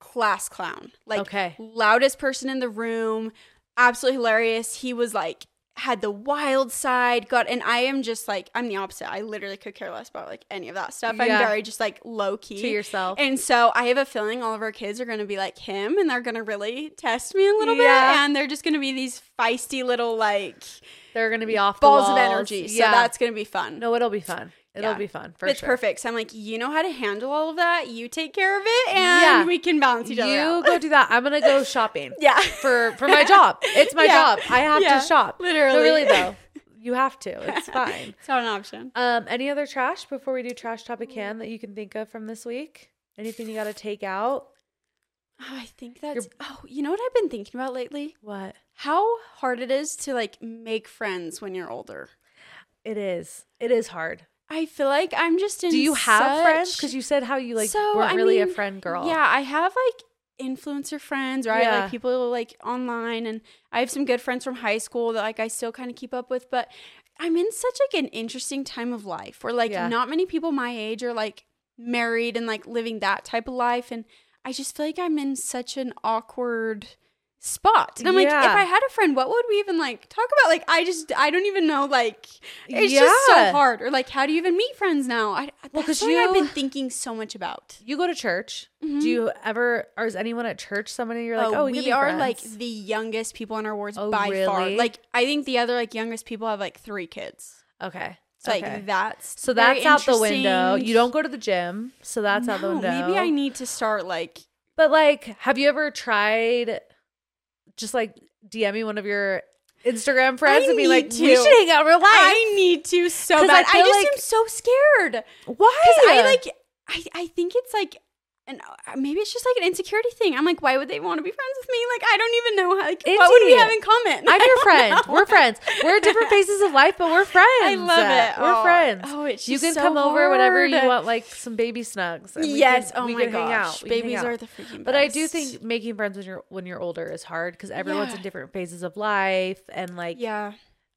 class clown, like Okay. loudest person in the room, absolutely hilarious. He was like had the wild side, got, and I am just like I'm the opposite. I literally could care less about like any of that stuff. I'm very just like low key to yourself. And so I have a feeling all of our kids are going to be like him and they're going to really test me a little Yeah. bit. And they're just going to be these feisty little like They're gonna be off balls of energy. So that's going to be fun. no, it'll be fun. It'll Yeah. be fun for it's sure. perfect. So I'm like, you know how to handle all of that. You take care of it and Yeah. we can balance each other You out. go do that. I'm gonna go shopping. yeah. For for my job. It's my Yeah. job. I have to shop. Literally. No, really though. You have to. It's fine. It's not an option. Um, any other trash before we do trash topic can that you can think of from this week? Anything you got to take out? Oh, I think that's, oh, you know what I've been thinking about lately? What? How hard it is to like make friends when you're older. It is. It is hard. I feel like I'm just in Do you have such- friends? Because you said how you like So, weren't I really a friend girl. Yeah, I have like influencer friends, right? Yeah. Like people like online, and I have some good friends from high school that like I still kind of keep up with. But I'm in such like an interesting time of life where like Yeah. not many people my age are like married and like living that type of life, and I just feel like I'm in such an awkward spot. And I'm like, if I had a friend, what would we even like talk about? Like, I just, I don't even know. Like, it's just so hard. Or like, how do you even meet friends now? I, Well, that's 'cause something I've been thinking so much about. You go to church. Mhm. Do you ever, or is anyone at church somebody you're like, oh, we, we be are like the youngest people in our wards Oh, by far. Like, I think the other like youngest people have like three kids. okay. So okay. like that's so that's out the window. You don't go to the gym, so that's out the window. Maybe I need to start like But like, have you ever tried just like DMing one of your Instagram friends I and be like, need we should hang out real life? I need to so I bad. I, feel just like- am so scared. Why? Because I like I, I think it's like and uh, maybe it's just like an insecurity thing. I'm like, why would they want to be friends with me? Like, I don't even know how. Like, what would we have in common? I'm your friend. know. We're friends. We're at different phases of life, but we're friends. I love it. We're Oh, friends. Oh, it's you can so come over whenever you want, like some baby snugs. Yes. can- oh we my can hang out. gosh. We can hang Babies out. are the freaking best. But I do think making friends when you're when you're older is hard because everyone's Yeah. in different phases of life, and like Yeah.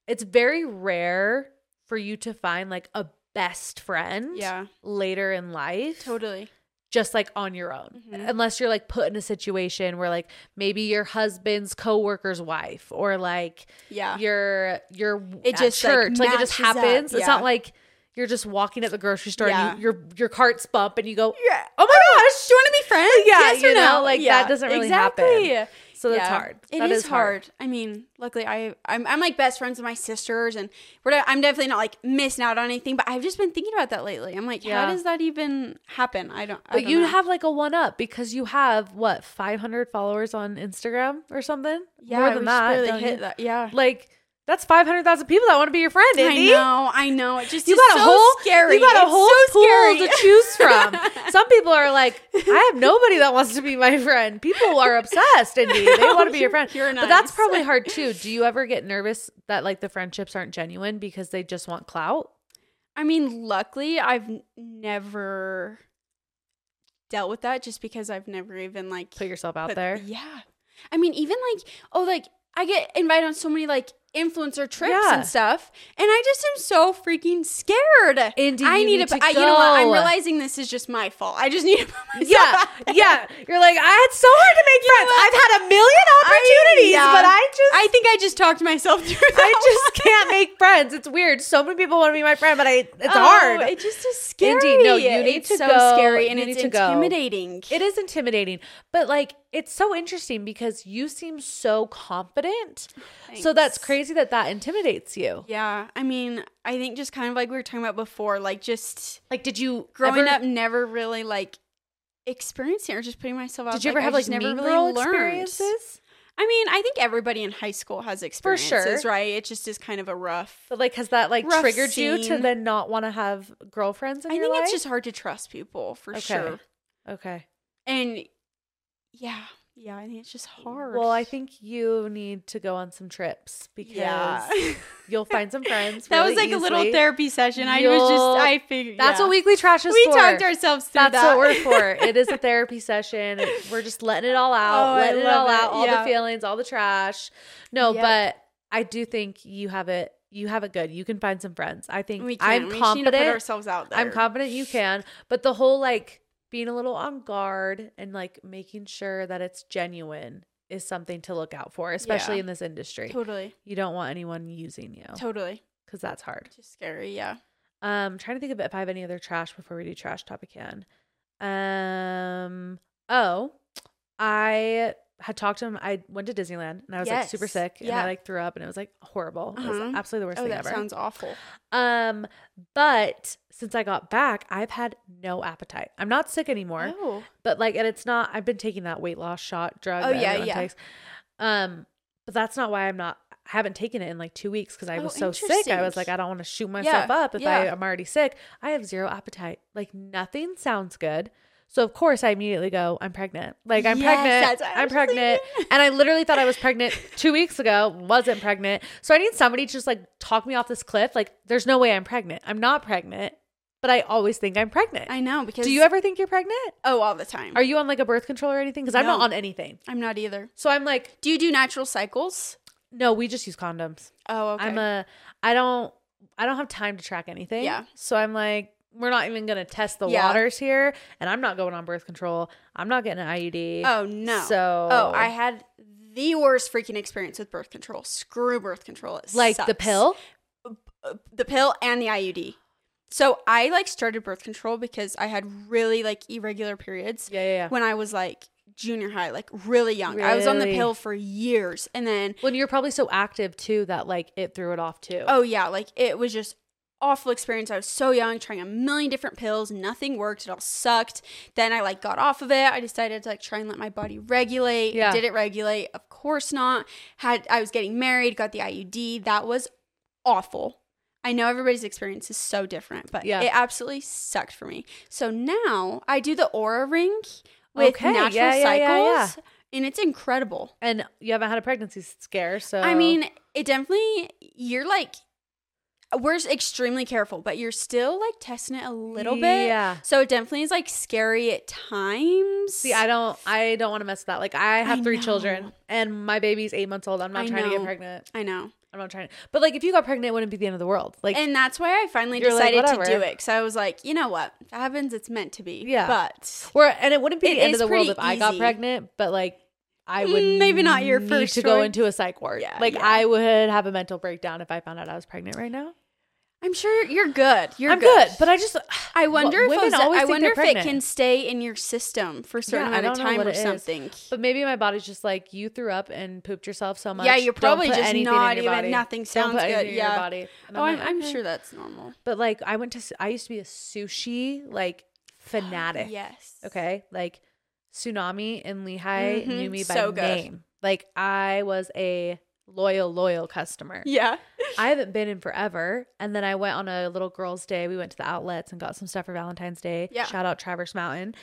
it's very rare for you to find like a best friend Yeah. later in life Totally. Just like on your own Mhm. unless you're like put in a situation where like maybe your husband's coworker's wife or like Yeah. your your It just, like, church like, it just happens it's yeah. not like you're just walking at the grocery store Yeah. and you, your your carts bump and you go Yeah. oh my gosh Do you want to be friends? Yeah, yes or you know, no? like, that doesn't really happen. So that's Yeah. hard It That is hard. I mean, luckily I I'm, I'm like best friends with my sisters, and we're I'm definitely not like missing out on anything. But I've just been thinking about that lately. I'm like, Yeah. how does that even happen? I don't. I but don't you know. have like a one up because you have what 500 followers on Instagram or something yeah, more than that don't hit you? that. Yeah. like that's 500,000 people that want to be your friend Indy. I know, I know. It just You is got a so whole scary. You got a It's whole so pool scary. to choose from. Some people are like, I have nobody that wants to be my friend. People are obsessed, Indy. They want to be your friend. You're But that's probably hard too. Do you ever get nervous that like the friendships aren't genuine because they just want clout? I mean, luckily, I've never dealt with that just because I've never even like Put yourself out put- there. Yeah. I mean, even like, oh, like I get invited on so many like influencer trips Yeah. and stuff, and I just am so freaking scared. Indy, I need, need to. to I, you know what? I'm realizing this is just my fault. I just need to put myself Yeah, out yeah. You're like, I had so hard to make friends. I've had a million opportunities, yeah. but I just I think I just talked myself through that. I just can't make friends. It's weird. So many people want to be my friend, but I it's Oh, hard. It just is scary. Indeed. No, you need it's to so go. scary and You it's to go. intimidating. It is intimidating, but like it's so interesting because you seem so confident. Oh, so that's Thanks. Crazy that that intimidates you. Yeah, I mean, I think just kind of like we were talking about before, like just Like, did you growing ever- up, never really like experiencing or just putting myself out. Did you like, ever I have like never really learned. experiences? I mean, I think everybody in high school has experiences, sure. right? It just is kind of a rough. But like, has that like triggered you to then not want to have girlfriends in I think life? it's just hard to trust people for Okay. sure. okay. And yeah, yeah, I think it's just hard. Well, I think you need to go on some trips because yeah. you'll find some friends. that was really like a little therapy session. I was just, I figured That's yeah. what weekly trash is we for. talked ourselves through That's that. what we're for. It is a therapy session. We're just letting it all out, Oh, letting it all it. out, all Yeah. the feelings, all the trash. No, Yep. but I do think you have it. You have it good. You can find some friends. I think we can. I'm we just need to confident. put ourselves out there. I'm confident you can. But the whole like being a little on guard and like making sure that it's genuine is something to look out for, especially Yeah. in this industry. Totally, You don't want anyone using you totally. because that's hard. Just scary. Yeah. Um, trying to think of if I have any other trash before we do trash topic can. Um, oh, I had talked to him. I went to Disneyland and I was like super Yes. sick and I like threw up and it was like horrible. It Uh-huh. was absolutely the worst Oh, thing that ever. sounds awful. um, but since I got back, I've had no appetite. I'm not sick anymore, Oh, but like, and it's not. I've been taking that weight loss shot drug. Oh, yeah, yeah. Takes. Um, but that's not why I'm not. I haven't taken it in like two weeks because I Oh, was so sick. I was like, I don't want to shoot myself Yeah, up if I yeah. am already sick. I have zero appetite. Like nothing sounds good. So of course I immediately go, I'm pregnant. Like I'm Yes, pregnant. that's what I I'm pregnant. thinking. and I literally thought I was pregnant two weeks ago, wasn't pregnant. So I need somebody to just like talk me off this cliff. Like, there's no way I'm pregnant. I'm not pregnant, but I always think I'm pregnant. I know because Do you ever think you're pregnant? Oh, all the time. Are you on like a birth control or anything? Because I'm not on anything. I'm not either. So I'm like, Do you do natural cycles? no, we just use condoms. Oh, okay. I'm a I don't I don't have time to track anything. Yeah. So I'm like we're not even gonna test the Yeah. waters here, and I'm not going on birth control. I'm not getting an IUD. oh no. So Oh, I had the worst freaking experience with birth control. Screw birth control. It Like the pill? The pill and the IUD. So I like started birth control because I had really like irregular periods Yeah, yeah, yeah. when I was like junior high, like really young. I was on the pill for years, and then When you're probably so active too that like it threw it off too. oh yeah, like it was just awful experience. I was so young, trying a million different pills, nothing worked. It all sucked. Then I like got off of it. I decided to like try and let my body regulate. Yeah. Did it regulate? Of course not. Had I was getting married, got the IUD. That was awful. I know everybody's experience is so different, but Yeah. it absolutely sucked for me. So now I do the Oura Ring with Okay, natural yeah, yeah, cycles, and it's incredible. And you haven't had a pregnancy scare, so I mean, it definitely you're like we're extremely careful, but you're still like testing it a little bit. Yeah. So it definitely is like scary at times. See, I don't I don't want to mess with that. Like I have I three know. children and my baby's eight months old. I'm not I trying to get pregnant. I know. I'm not trying But like if you got pregnant, it wouldn't be the end of the world. Like and that's why I finally You're like, decided to do it. Cause I was like, you know what? If it happens, it's meant to be. Yeah. But or and it wouldn't be It the end of the world if I got pregnant, but like I would Mm, maybe not your first to go into a psych ward. Yeah, like yeah. I would have a mental breakdown if I found out I was pregnant right now. I'm sure you're good. You're I'm good, but I just I wonder Well, if women always I wonder if it can stay in your system for a certain Yeah, amount of time or it is. something. But maybe my body's just like you threw up and pooped yourself so much. Yeah, you're probably just not even- body. nothing sounds good, in yeah. your body. And Oh, I'm, like, I'm okay. sure that's normal. But like I went to I used to be a sushi like fanatic. Yes. Okay, like Tsunami and Lehi Mhm, knew me by so good. name. Like I was a loyal, loyal customer. Yeah. I haven't been in forever. And then I went on a little girls' day. We went to the outlets and got some stuff for Valentine's Day. Yeah. Shout out Traverse Mountain.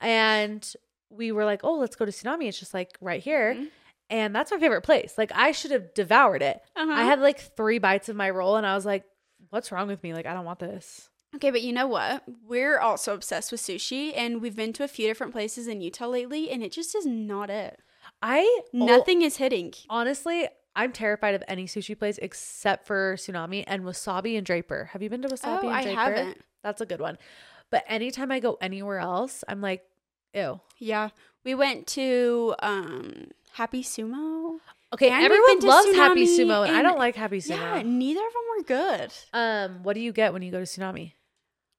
And we were like, oh, let's go to Tsunami. It's just like right here. Mhm. And that's my favorite place. Like I should have devoured it. Uh-huh. I had like three bites of my roll and I was like, what's wrong with me? Like, I don't want this. Okay, but you know what? We're also obsessed with sushi, and we've been to a few different places in Utah lately, and it just is not it. I Nothing is hitting. honestly, I'm terrified of any sushi place except for Tsunami and Wasabi and Draper. Have you been to Wasabi Oh, and I Draper? haven't. That's a good one. But anytime I go anywhere else, I'm like, ew. Yeah, we went to um Happy Sumo. Okay, And everyone loves Happy Sumo, and I don't like Happy Sumo. Yeah, neither of them were good. Um, what do you get when you go to Tsunami?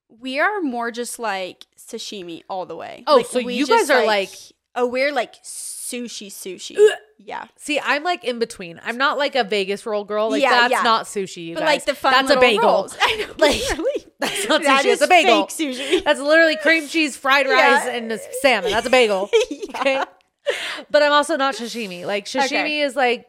We are more just like sashimi all the way. Oh, Like, so you guys are like- oh, we're like sushi sushi. yeah, See, I'm like in between. I'm not like a Vegas roll girl. Like Yeah, that's yeah. not sushi. You but guys. like the fun that's a bagel. rolls. I know, Like, literally. That's not That sushi. It's a bagel. fake sushi. That's literally cream cheese, fried Yeah. rice, and this salmon. That's a bagel. Okay. But I'm also not sashimi. Like sashimi Okay. is like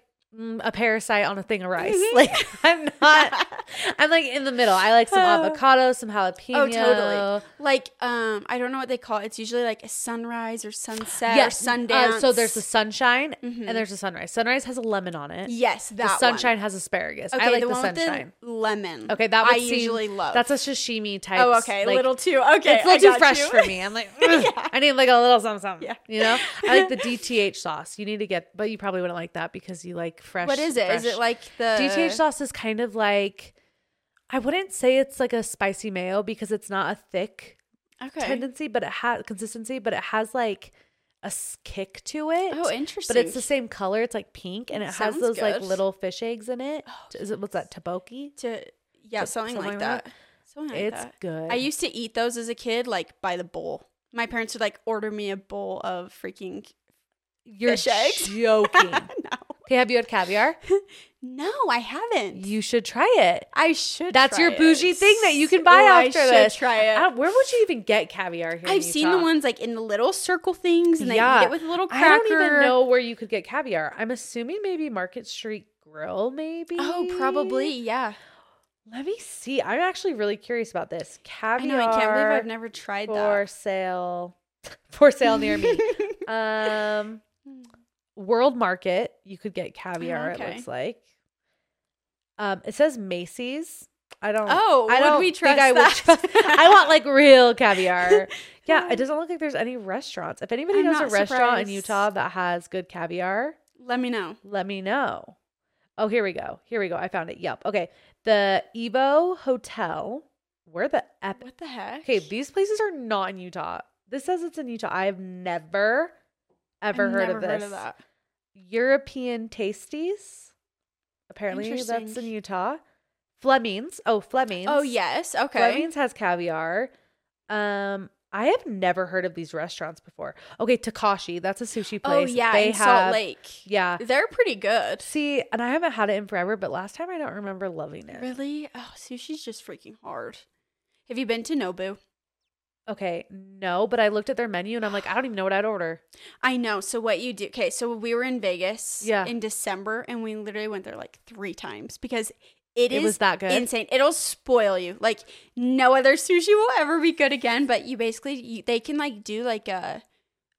a parasite on a thing of rice. Mhm. Like I'm not. I'm like in the middle. I like some avocado, some jalapeno. Oh, totally. Like, um, I don't know what they call it. It's usually like a sunrise or sunset Yes. or uh, so there's the sunshine Mhm. and there's the sunrise. Sunrise has a lemon on it. yes, that the one. sunshine has asparagus. Okay, I like the, the, one sunshine. the lemon. Okay, that would I seem- usually love. That's a sashimi type. oh, okay, a like, little too. Okay, it's a little too fresh you. for me. I'm like, Yeah. I need like a little something, something. Yeah. You know, I like the DTH sauce. You need to get, but you probably wouldn't like that because you like fresh. What is it? Is fresh- it like the DTH sauce is kind of like, I wouldn't say it's like a spicy mayo because it's not a thick Okay. tendency, but it has consistency, but it has like a kick to it. oh, interesting. But it's the same color. It's like pink, and it has Sounds those like little fish eggs in it. Oh, Is it what's that tobiko? to yeah, So- something, something like like that. Something like it's that. good. I used to eat those as a kid, like by the bowl. My parents would like order me a bowl of freaking. You're fish eggs. joking. no, okay, have you had caviar? no, I haven't. You should try it. I should. That's your bougie it. thing that you can buy Ooh, I after should this. Try it. I where would you even get caviar here? I've seen the ones like in the little circle things, and they Yeah. eat it with a little cracker. I don't even know where you could get caviar. I'm assuming maybe Market Street Grill, maybe. Oh, probably, yeah. Let me see. I'm actually really curious about this. I Caviar know. I can't believe I've never tried for that. For sale. for sale near me. um, World Market. You could get caviar. okay. It looks like. Um, it says Macy's. I don't. Oh, I would don't we think trust I would that? trust- I want like real caviar. Yeah, it doesn't look like there's any restaurants. If anybody I'm knows a restaurant in. Utah that has good caviar, Let me know. let me know. Oh, here we go. Here we go. I found it. Yep. Okay. The Evo Hotel. Where the ep- What the heck? Okay, these places are not in Utah. This says it's in Utah. I have never ever I've heard of this. that. European Tasties. Apparently, that's in Utah. Fleming's. Oh, Fleming's. Oh yes, okay. Fleming's has caviar. Um, I have never heard of these restaurants before. Okay, Takashi. That's a sushi place. Oh yeah, they in have. Salt Lake. Yeah. They're pretty good. See, and I haven't had it in forever, but last time I don't remember loving it. Really? Oh, sushi's just freaking hard. Have you been to Nobu? Okay, no, but I looked at their menu and I'm like, I don't even know what I'd order. I know. So what you do? Okay, so we were in Vegas Yeah. in December, and we literally went there like three times because it It is was that good? insane. It'll spoil you. Like no other sushi will ever be good again. But you basically you, they can like do like a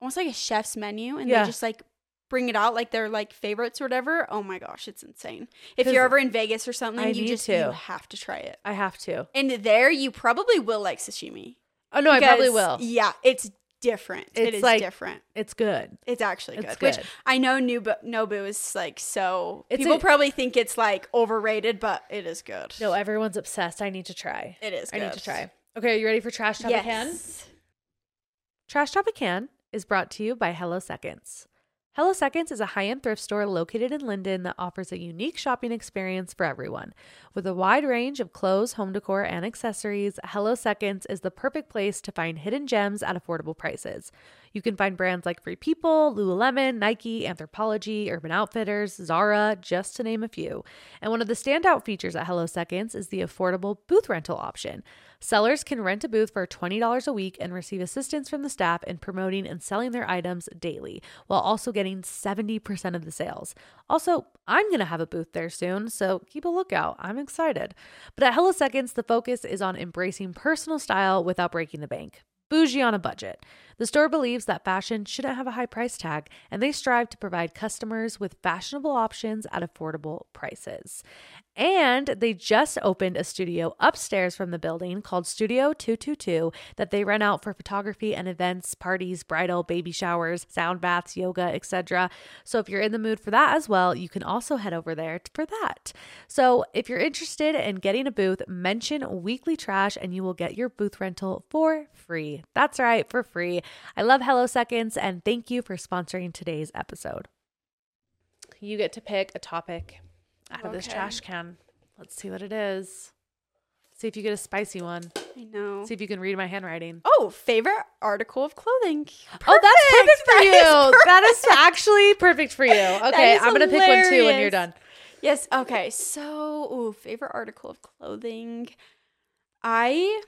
almost like a chef's menu, and Yeah. they just like bring it out like their like favorites or whatever. Oh my gosh, it's insane. If 'Cause you're ever in Vegas or something, I you need just to. you have to try it. I have to. And there, you probably will like sashimi. Oh no, I probably will. Yeah, it's different. it It's like- different. It's good. It's actually It's good. Which. I know Nobu, Nobu is like so. It's people a- probably think it's like overrated, but it is good. No, everyone's obsessed. I need to try. it is. I Good. need to try. Okay, are you ready for Trash Topic Can? Yes. Trash Topic Can is brought to you by Hello Seconds. Hello Seconds is a high end thrift store located in Lindon that offers a unique shopping experience for everyone. With a wide range of clothes, home decor, and accessories, Hello Seconds is the perfect place to find hidden gems at affordable prices. You can find brands like Free People, Lululemon, Nike, Anthropologie, Urban Outfitters, Zara, just to name a few. And one of the standout features at Hello Seconds is the affordable booth rental option. Sellers can rent a booth for $20 a week and receive assistance from the staff in promoting and selling their items daily, while also getting 70% of the sales. Also, I'm going to have a booth there soon, so keep a lookout. I'm excited. But at Hello Seconds, the focus is on embracing personal style without breaking the bank. Bougie on a budget. The store believes that fashion shouldn't have a high price tag, and they strive to provide customers with fashionable options at affordable prices. And they just opened a studio upstairs from the building called Studio 222 that they rent out for photography and events, parties, bridal, baby showers, sound baths, yoga, etc. So if you're in the mood for that as well, you can also head over there for that. So if you're interested in getting a booth, mention Weekly Trash and you will get your booth rental for free. That's right, for free. I love Hello Seconds and thank you for sponsoring today's episode. You get to pick a topic out of this trash can. Let's see what it is. See if you get a spicy one. I know. See if you can read my handwriting. Oh, favorite article of clothing. Oh, that's perfect for That you. is That is actually perfect for you. Okay, I'm gonna pick one too when you're done. Yes. Okay. So, ooh, favorite article of clothing. I.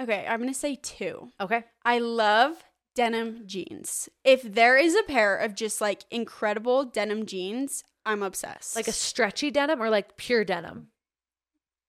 Okay, I'm gonna say two. Okay. I love denim jeans. If there is a pair of just like incredible denim jeans, I'm obsessed. Like a stretchy denim or like pure denim?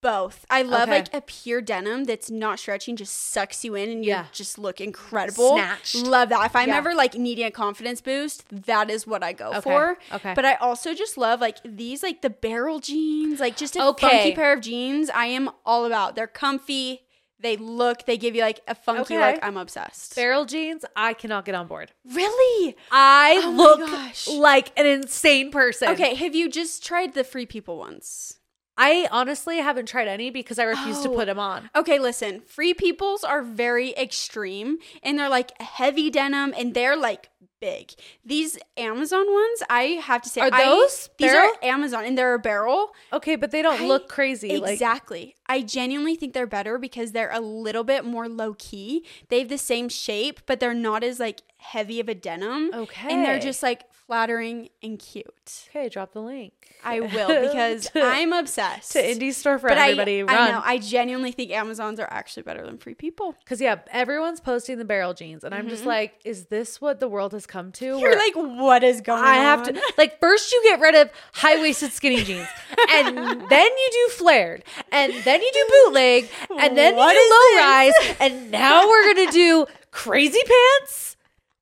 both. I love Okay. like a pure denim that's not stretching, just sucks you in and you Yeah. just look incredible. Snatched. Love that. If I'm Yeah. ever like needing a confidence boost, that is what I go Okay. for. Okay. But I also just love like these like the barrel jeans, like just a Okay. funky pair of jeans. I am all about. They're comfy. They look, they give you like a funky Okay. look. I'm obsessed. Barrel jeans, I cannot get on board. really? I Oh my look like an insane person. Okay, have you just tried the free people ones? I honestly haven't tried any because I refuse to Oh. put them on. Okay, listen. Free peoples are very extreme and they're like heavy denim and they're like big. These Amazon ones, I have to say, Are I- those these barrel? are Amazon and they're a barrel. Okay, but they don't I- look crazy. Like Exactly. I genuinely think they're better because they're a little bit more low key. They have the same shape, but they're not as like heavy of a denim. Okay, and they're just like flattering and cute. Okay, drop the link. I will because To- I'm obsessed. to Indy store for but everybody. I, run. I know. I genuinely think Amazons are actually better than free people. Because yeah, everyone's posting the barrel jeans, and I'm just mm-hmm. like, is this what the world has come to? Where You're like, what is going on? I have to like first you get rid of high waisted skinny jeans, and then you do flared, and then you do bootleg, and then What you do low this? rise, and now we're gonna do crazy pants,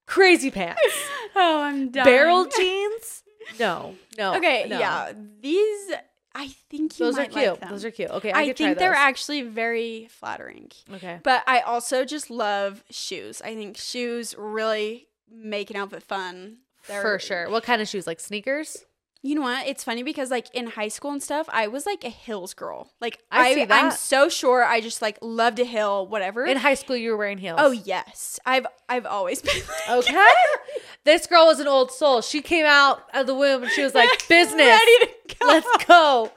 crazy pants, Oh, I'm done. barrel jeans. No, no. Okay, no. yeah. These, I think you Those are cute. like those are cute. Okay, I, I, think they're actually very flattering. okay. But I also just love shoes. I think shoes really make an outfit fun. They're, For sure. What kind of shoes? Like sneakers? You know what? It's funny because like in high school and stuff, I was like a hills girl. Like I I, I'm so sure I just like loved a hill, whatever. In high school, you were wearing heels. oh yes, I've I've always been like, Okay. this girl was an old soul. She came out of the womb and she was like, business. ready to go. Let's go.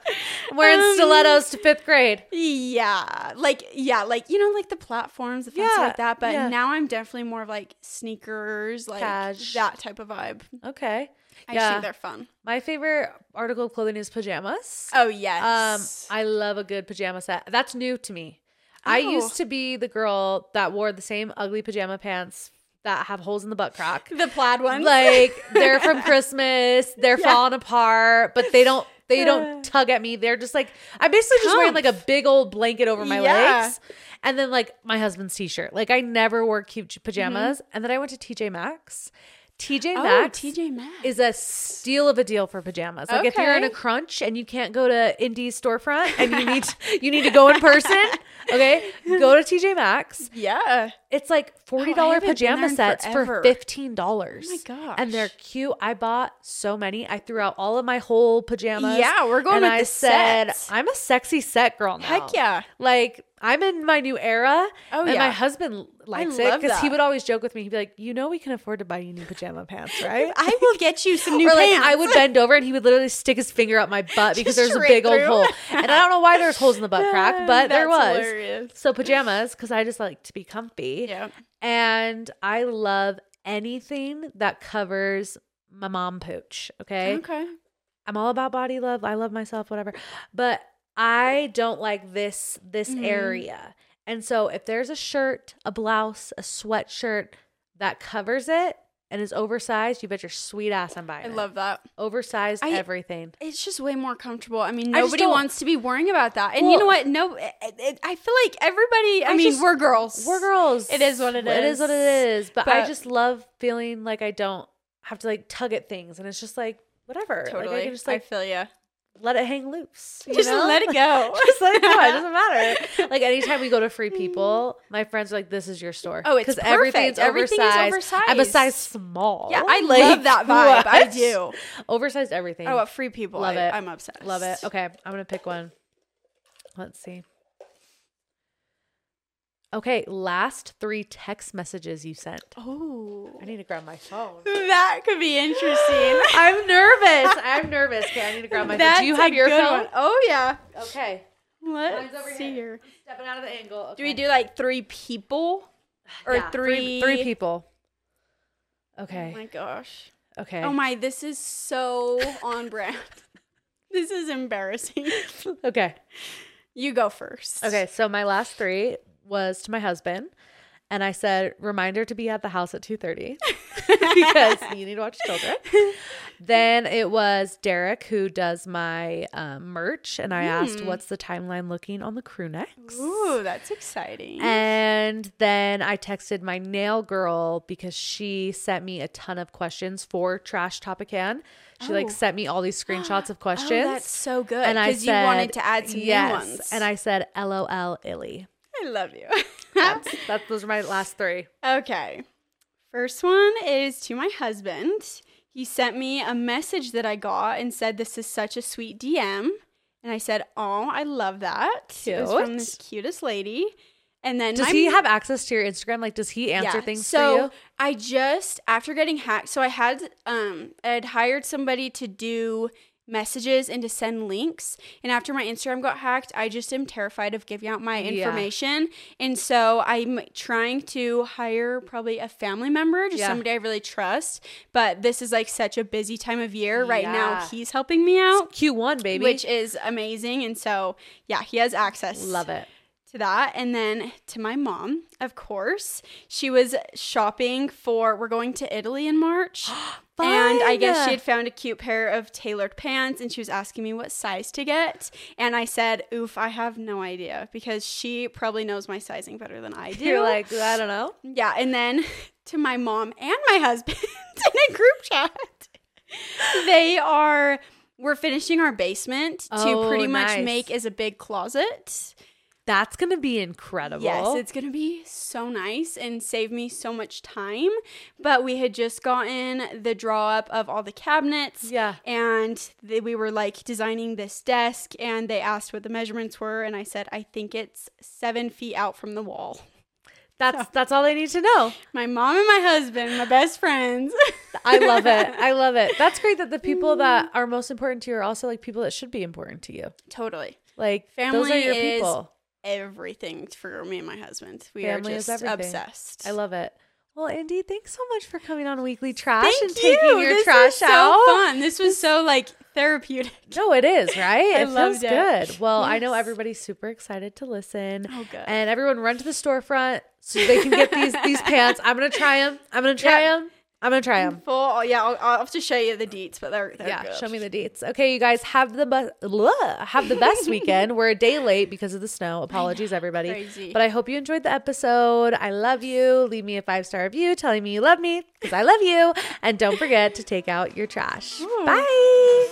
I'm wearing Um, stilettos to fifth grade. Yeah, like yeah, like you know, like the platforms, the fancy Yeah, like that. But yeah. now I'm definitely more of like sneakers, like Cash. that type of vibe. Okay. I Yeah. think they're fun. My favorite article of clothing is pajamas. Oh Um, yes, I love a good pajama set. That's new to me. I Oh. used to be the girl that wore the same ugly pajama pants that have holes in the butt crack. the plaid ones. like they're from Christmas, they're Yeah. falling apart, but they don't they don't tug at me. They're just like I'm basically just wearing like a big old blanket over my Yeah. legs. And then like my husband's t-shirt. Like I never wore cute pajamas. And then I went to TJ Maxx. TJ oh, Maxx TJ Maxx. is a steal of a deal for pajamas. Like if you're in a crunch and you can't go to Indy's storefront and you need you need to go in person, okay? Go to TJ Maxx. yeah. It's like forty oh, dollar dollar pajama sets forever. for fifteen dollars. Oh my And they're cute. I bought so many. I threw out all of my whole pajamas. Yeah, we're going and I the said, sets. I'm a sexy set girl now. Heck yeah. Like I'm in my new era. Oh, and my husband likes it because he would always joke with me. He'd be like, "You know, we can afford to buy you new pajama pants, right?" I will get you some new or like pants. I would bend over and he would literally stick his finger up my butt because there's a big old hole. And I don't know why there's holes in the butt crack, but there was. hilarious. So pajamas because I just like to be comfy. Yeah. And I love anything that covers my mom pooch. Okay. Okay. I'm all about body love. I love myself, whatever. But I don't like this this Mhm. area. And so if there's a shirt, a blouse, a sweatshirt that covers it and is oversized, you bet your sweet ass I'm buying I it. love that. oversized I- everything. It's just way more comfortable. I mean, nobody don't- wants to be worrying about that. And you know what? No, it, it, I feel like everybody. I, I mean, just- we're girls. We're girls. It is what it is. It is what it is. But, I just love feeling like I don't have to like tug at things and it's just like whatever. Totally. Like I can just I like feel you. Let it hang loose. you Just know? let it go. just let it go. It doesn't matter. Like anytime we go to free people, my friends are like, "This is your store." Oh, it's everything's perfect. Everything is oversized. I'm a size small. Yeah, I Like, love that vibe. I do. Oversized everything. Oh, what free people. Love I, it. I'm obsessed. Love it. Okay, I'm gonna pick one. Let's see. Okay, last three text messages you sent. Oh, I need to grab my phone. that could be interesting. I'm nervous. I'm nervous. Okay, I need to grab my phone. Do you have your phone? one. Oh yeah. Okay. Let's over see here. here. Stepping out of the angle. Okay. Do we do like three people or Yeah, three? three people. Oh Okay. my gosh. Okay. Oh my, this is so on brand. This is embarrassing. Okay. You go first. Okay. So my last three was to my husband, and I said, "Reminder to be at the house at two thirty because you need to watch children." then it was Derek who does my um, merch, and I asked, Hmm. "What's the timeline looking on the crew necks?" Ooh, that's exciting. And then I texted my nail girl because she sent me a ton of questions for Trash Topican. She like Oh. sent me all these screenshots of Oh, questions. that's so good. and I said, you wanted to add some yes. new ones. And I said, LOL, illy. I love you. That's, that, those are my last three. okay. First one is to my husband. He sent me a message that I got and said, This is such a sweet DM. And I said, Oh, I love that. It was from Cute. this cutest lady. And then Does he have access to your Instagram? Like, does he answer Yeah, things so for you? I just after getting hacked, so I had um I'd hired somebody to do messages and to send links. And after my Instagram got hacked, I just am terrified of giving out my Yeah. information. And so I'm trying to hire probably a family member, just Yeah. somebody I really trust. But this is like such a busy time of year. Right now he's helping me out. Q1, baby. Which is amazing. And so yeah, he has access Love it. to that and then to my mom of course she was shopping for we're going to italy in march and i guess she had found a cute pair of tailored pants and she was asking me what size to get. And i said oof i have no idea because she probably knows my sizing better than i do. You're like, I don't know. yeah and then to my mom and my husband in a group chat. They are we're finishing our basement to Oh, pretty much nice. make as a big closet That's going to be incredible. Yes, it's going to be so nice and save me so much time. But we had just gotten the draw up of all the cabinets. Yeah. And they, we were like designing this desk, and they asked what the measurements were. And I said, I think it's seven feet out from the wall. That's that's all I need to know. My mom and my husband, my best friends. I love it. I love it. That's great that the people that mm-hmm. are most important to you are also like people that should be important to you. totally. Like Family those are your is people. Everything for me and my husband. We Family are just obsessed. I love it. Well, Indy, thanks so much for coming on Weekly Trash Thank and you. taking your this trash was so out. fun. This was so like therapeutic. No, it is, right? I it feels it. good. Well, I know everybody's super excited to listen. Oh, good. And everyone run to the storefront so they can get these these pants. I'm going to try them. I'm going to try them. I'm to try them. Full, oh, yeah, I'll, I'll have to show you the deets, but they're, they're Yeah, good. show me the dates. Okay, you guys have the bu- have the best weekend. We're a day late because of the snow. Apologies, everybody. crazy. But I hope you enjoyed the episode. I love you. Leave me a five star review telling me you love me because I love you. And don't forget to take out your trash. Bye.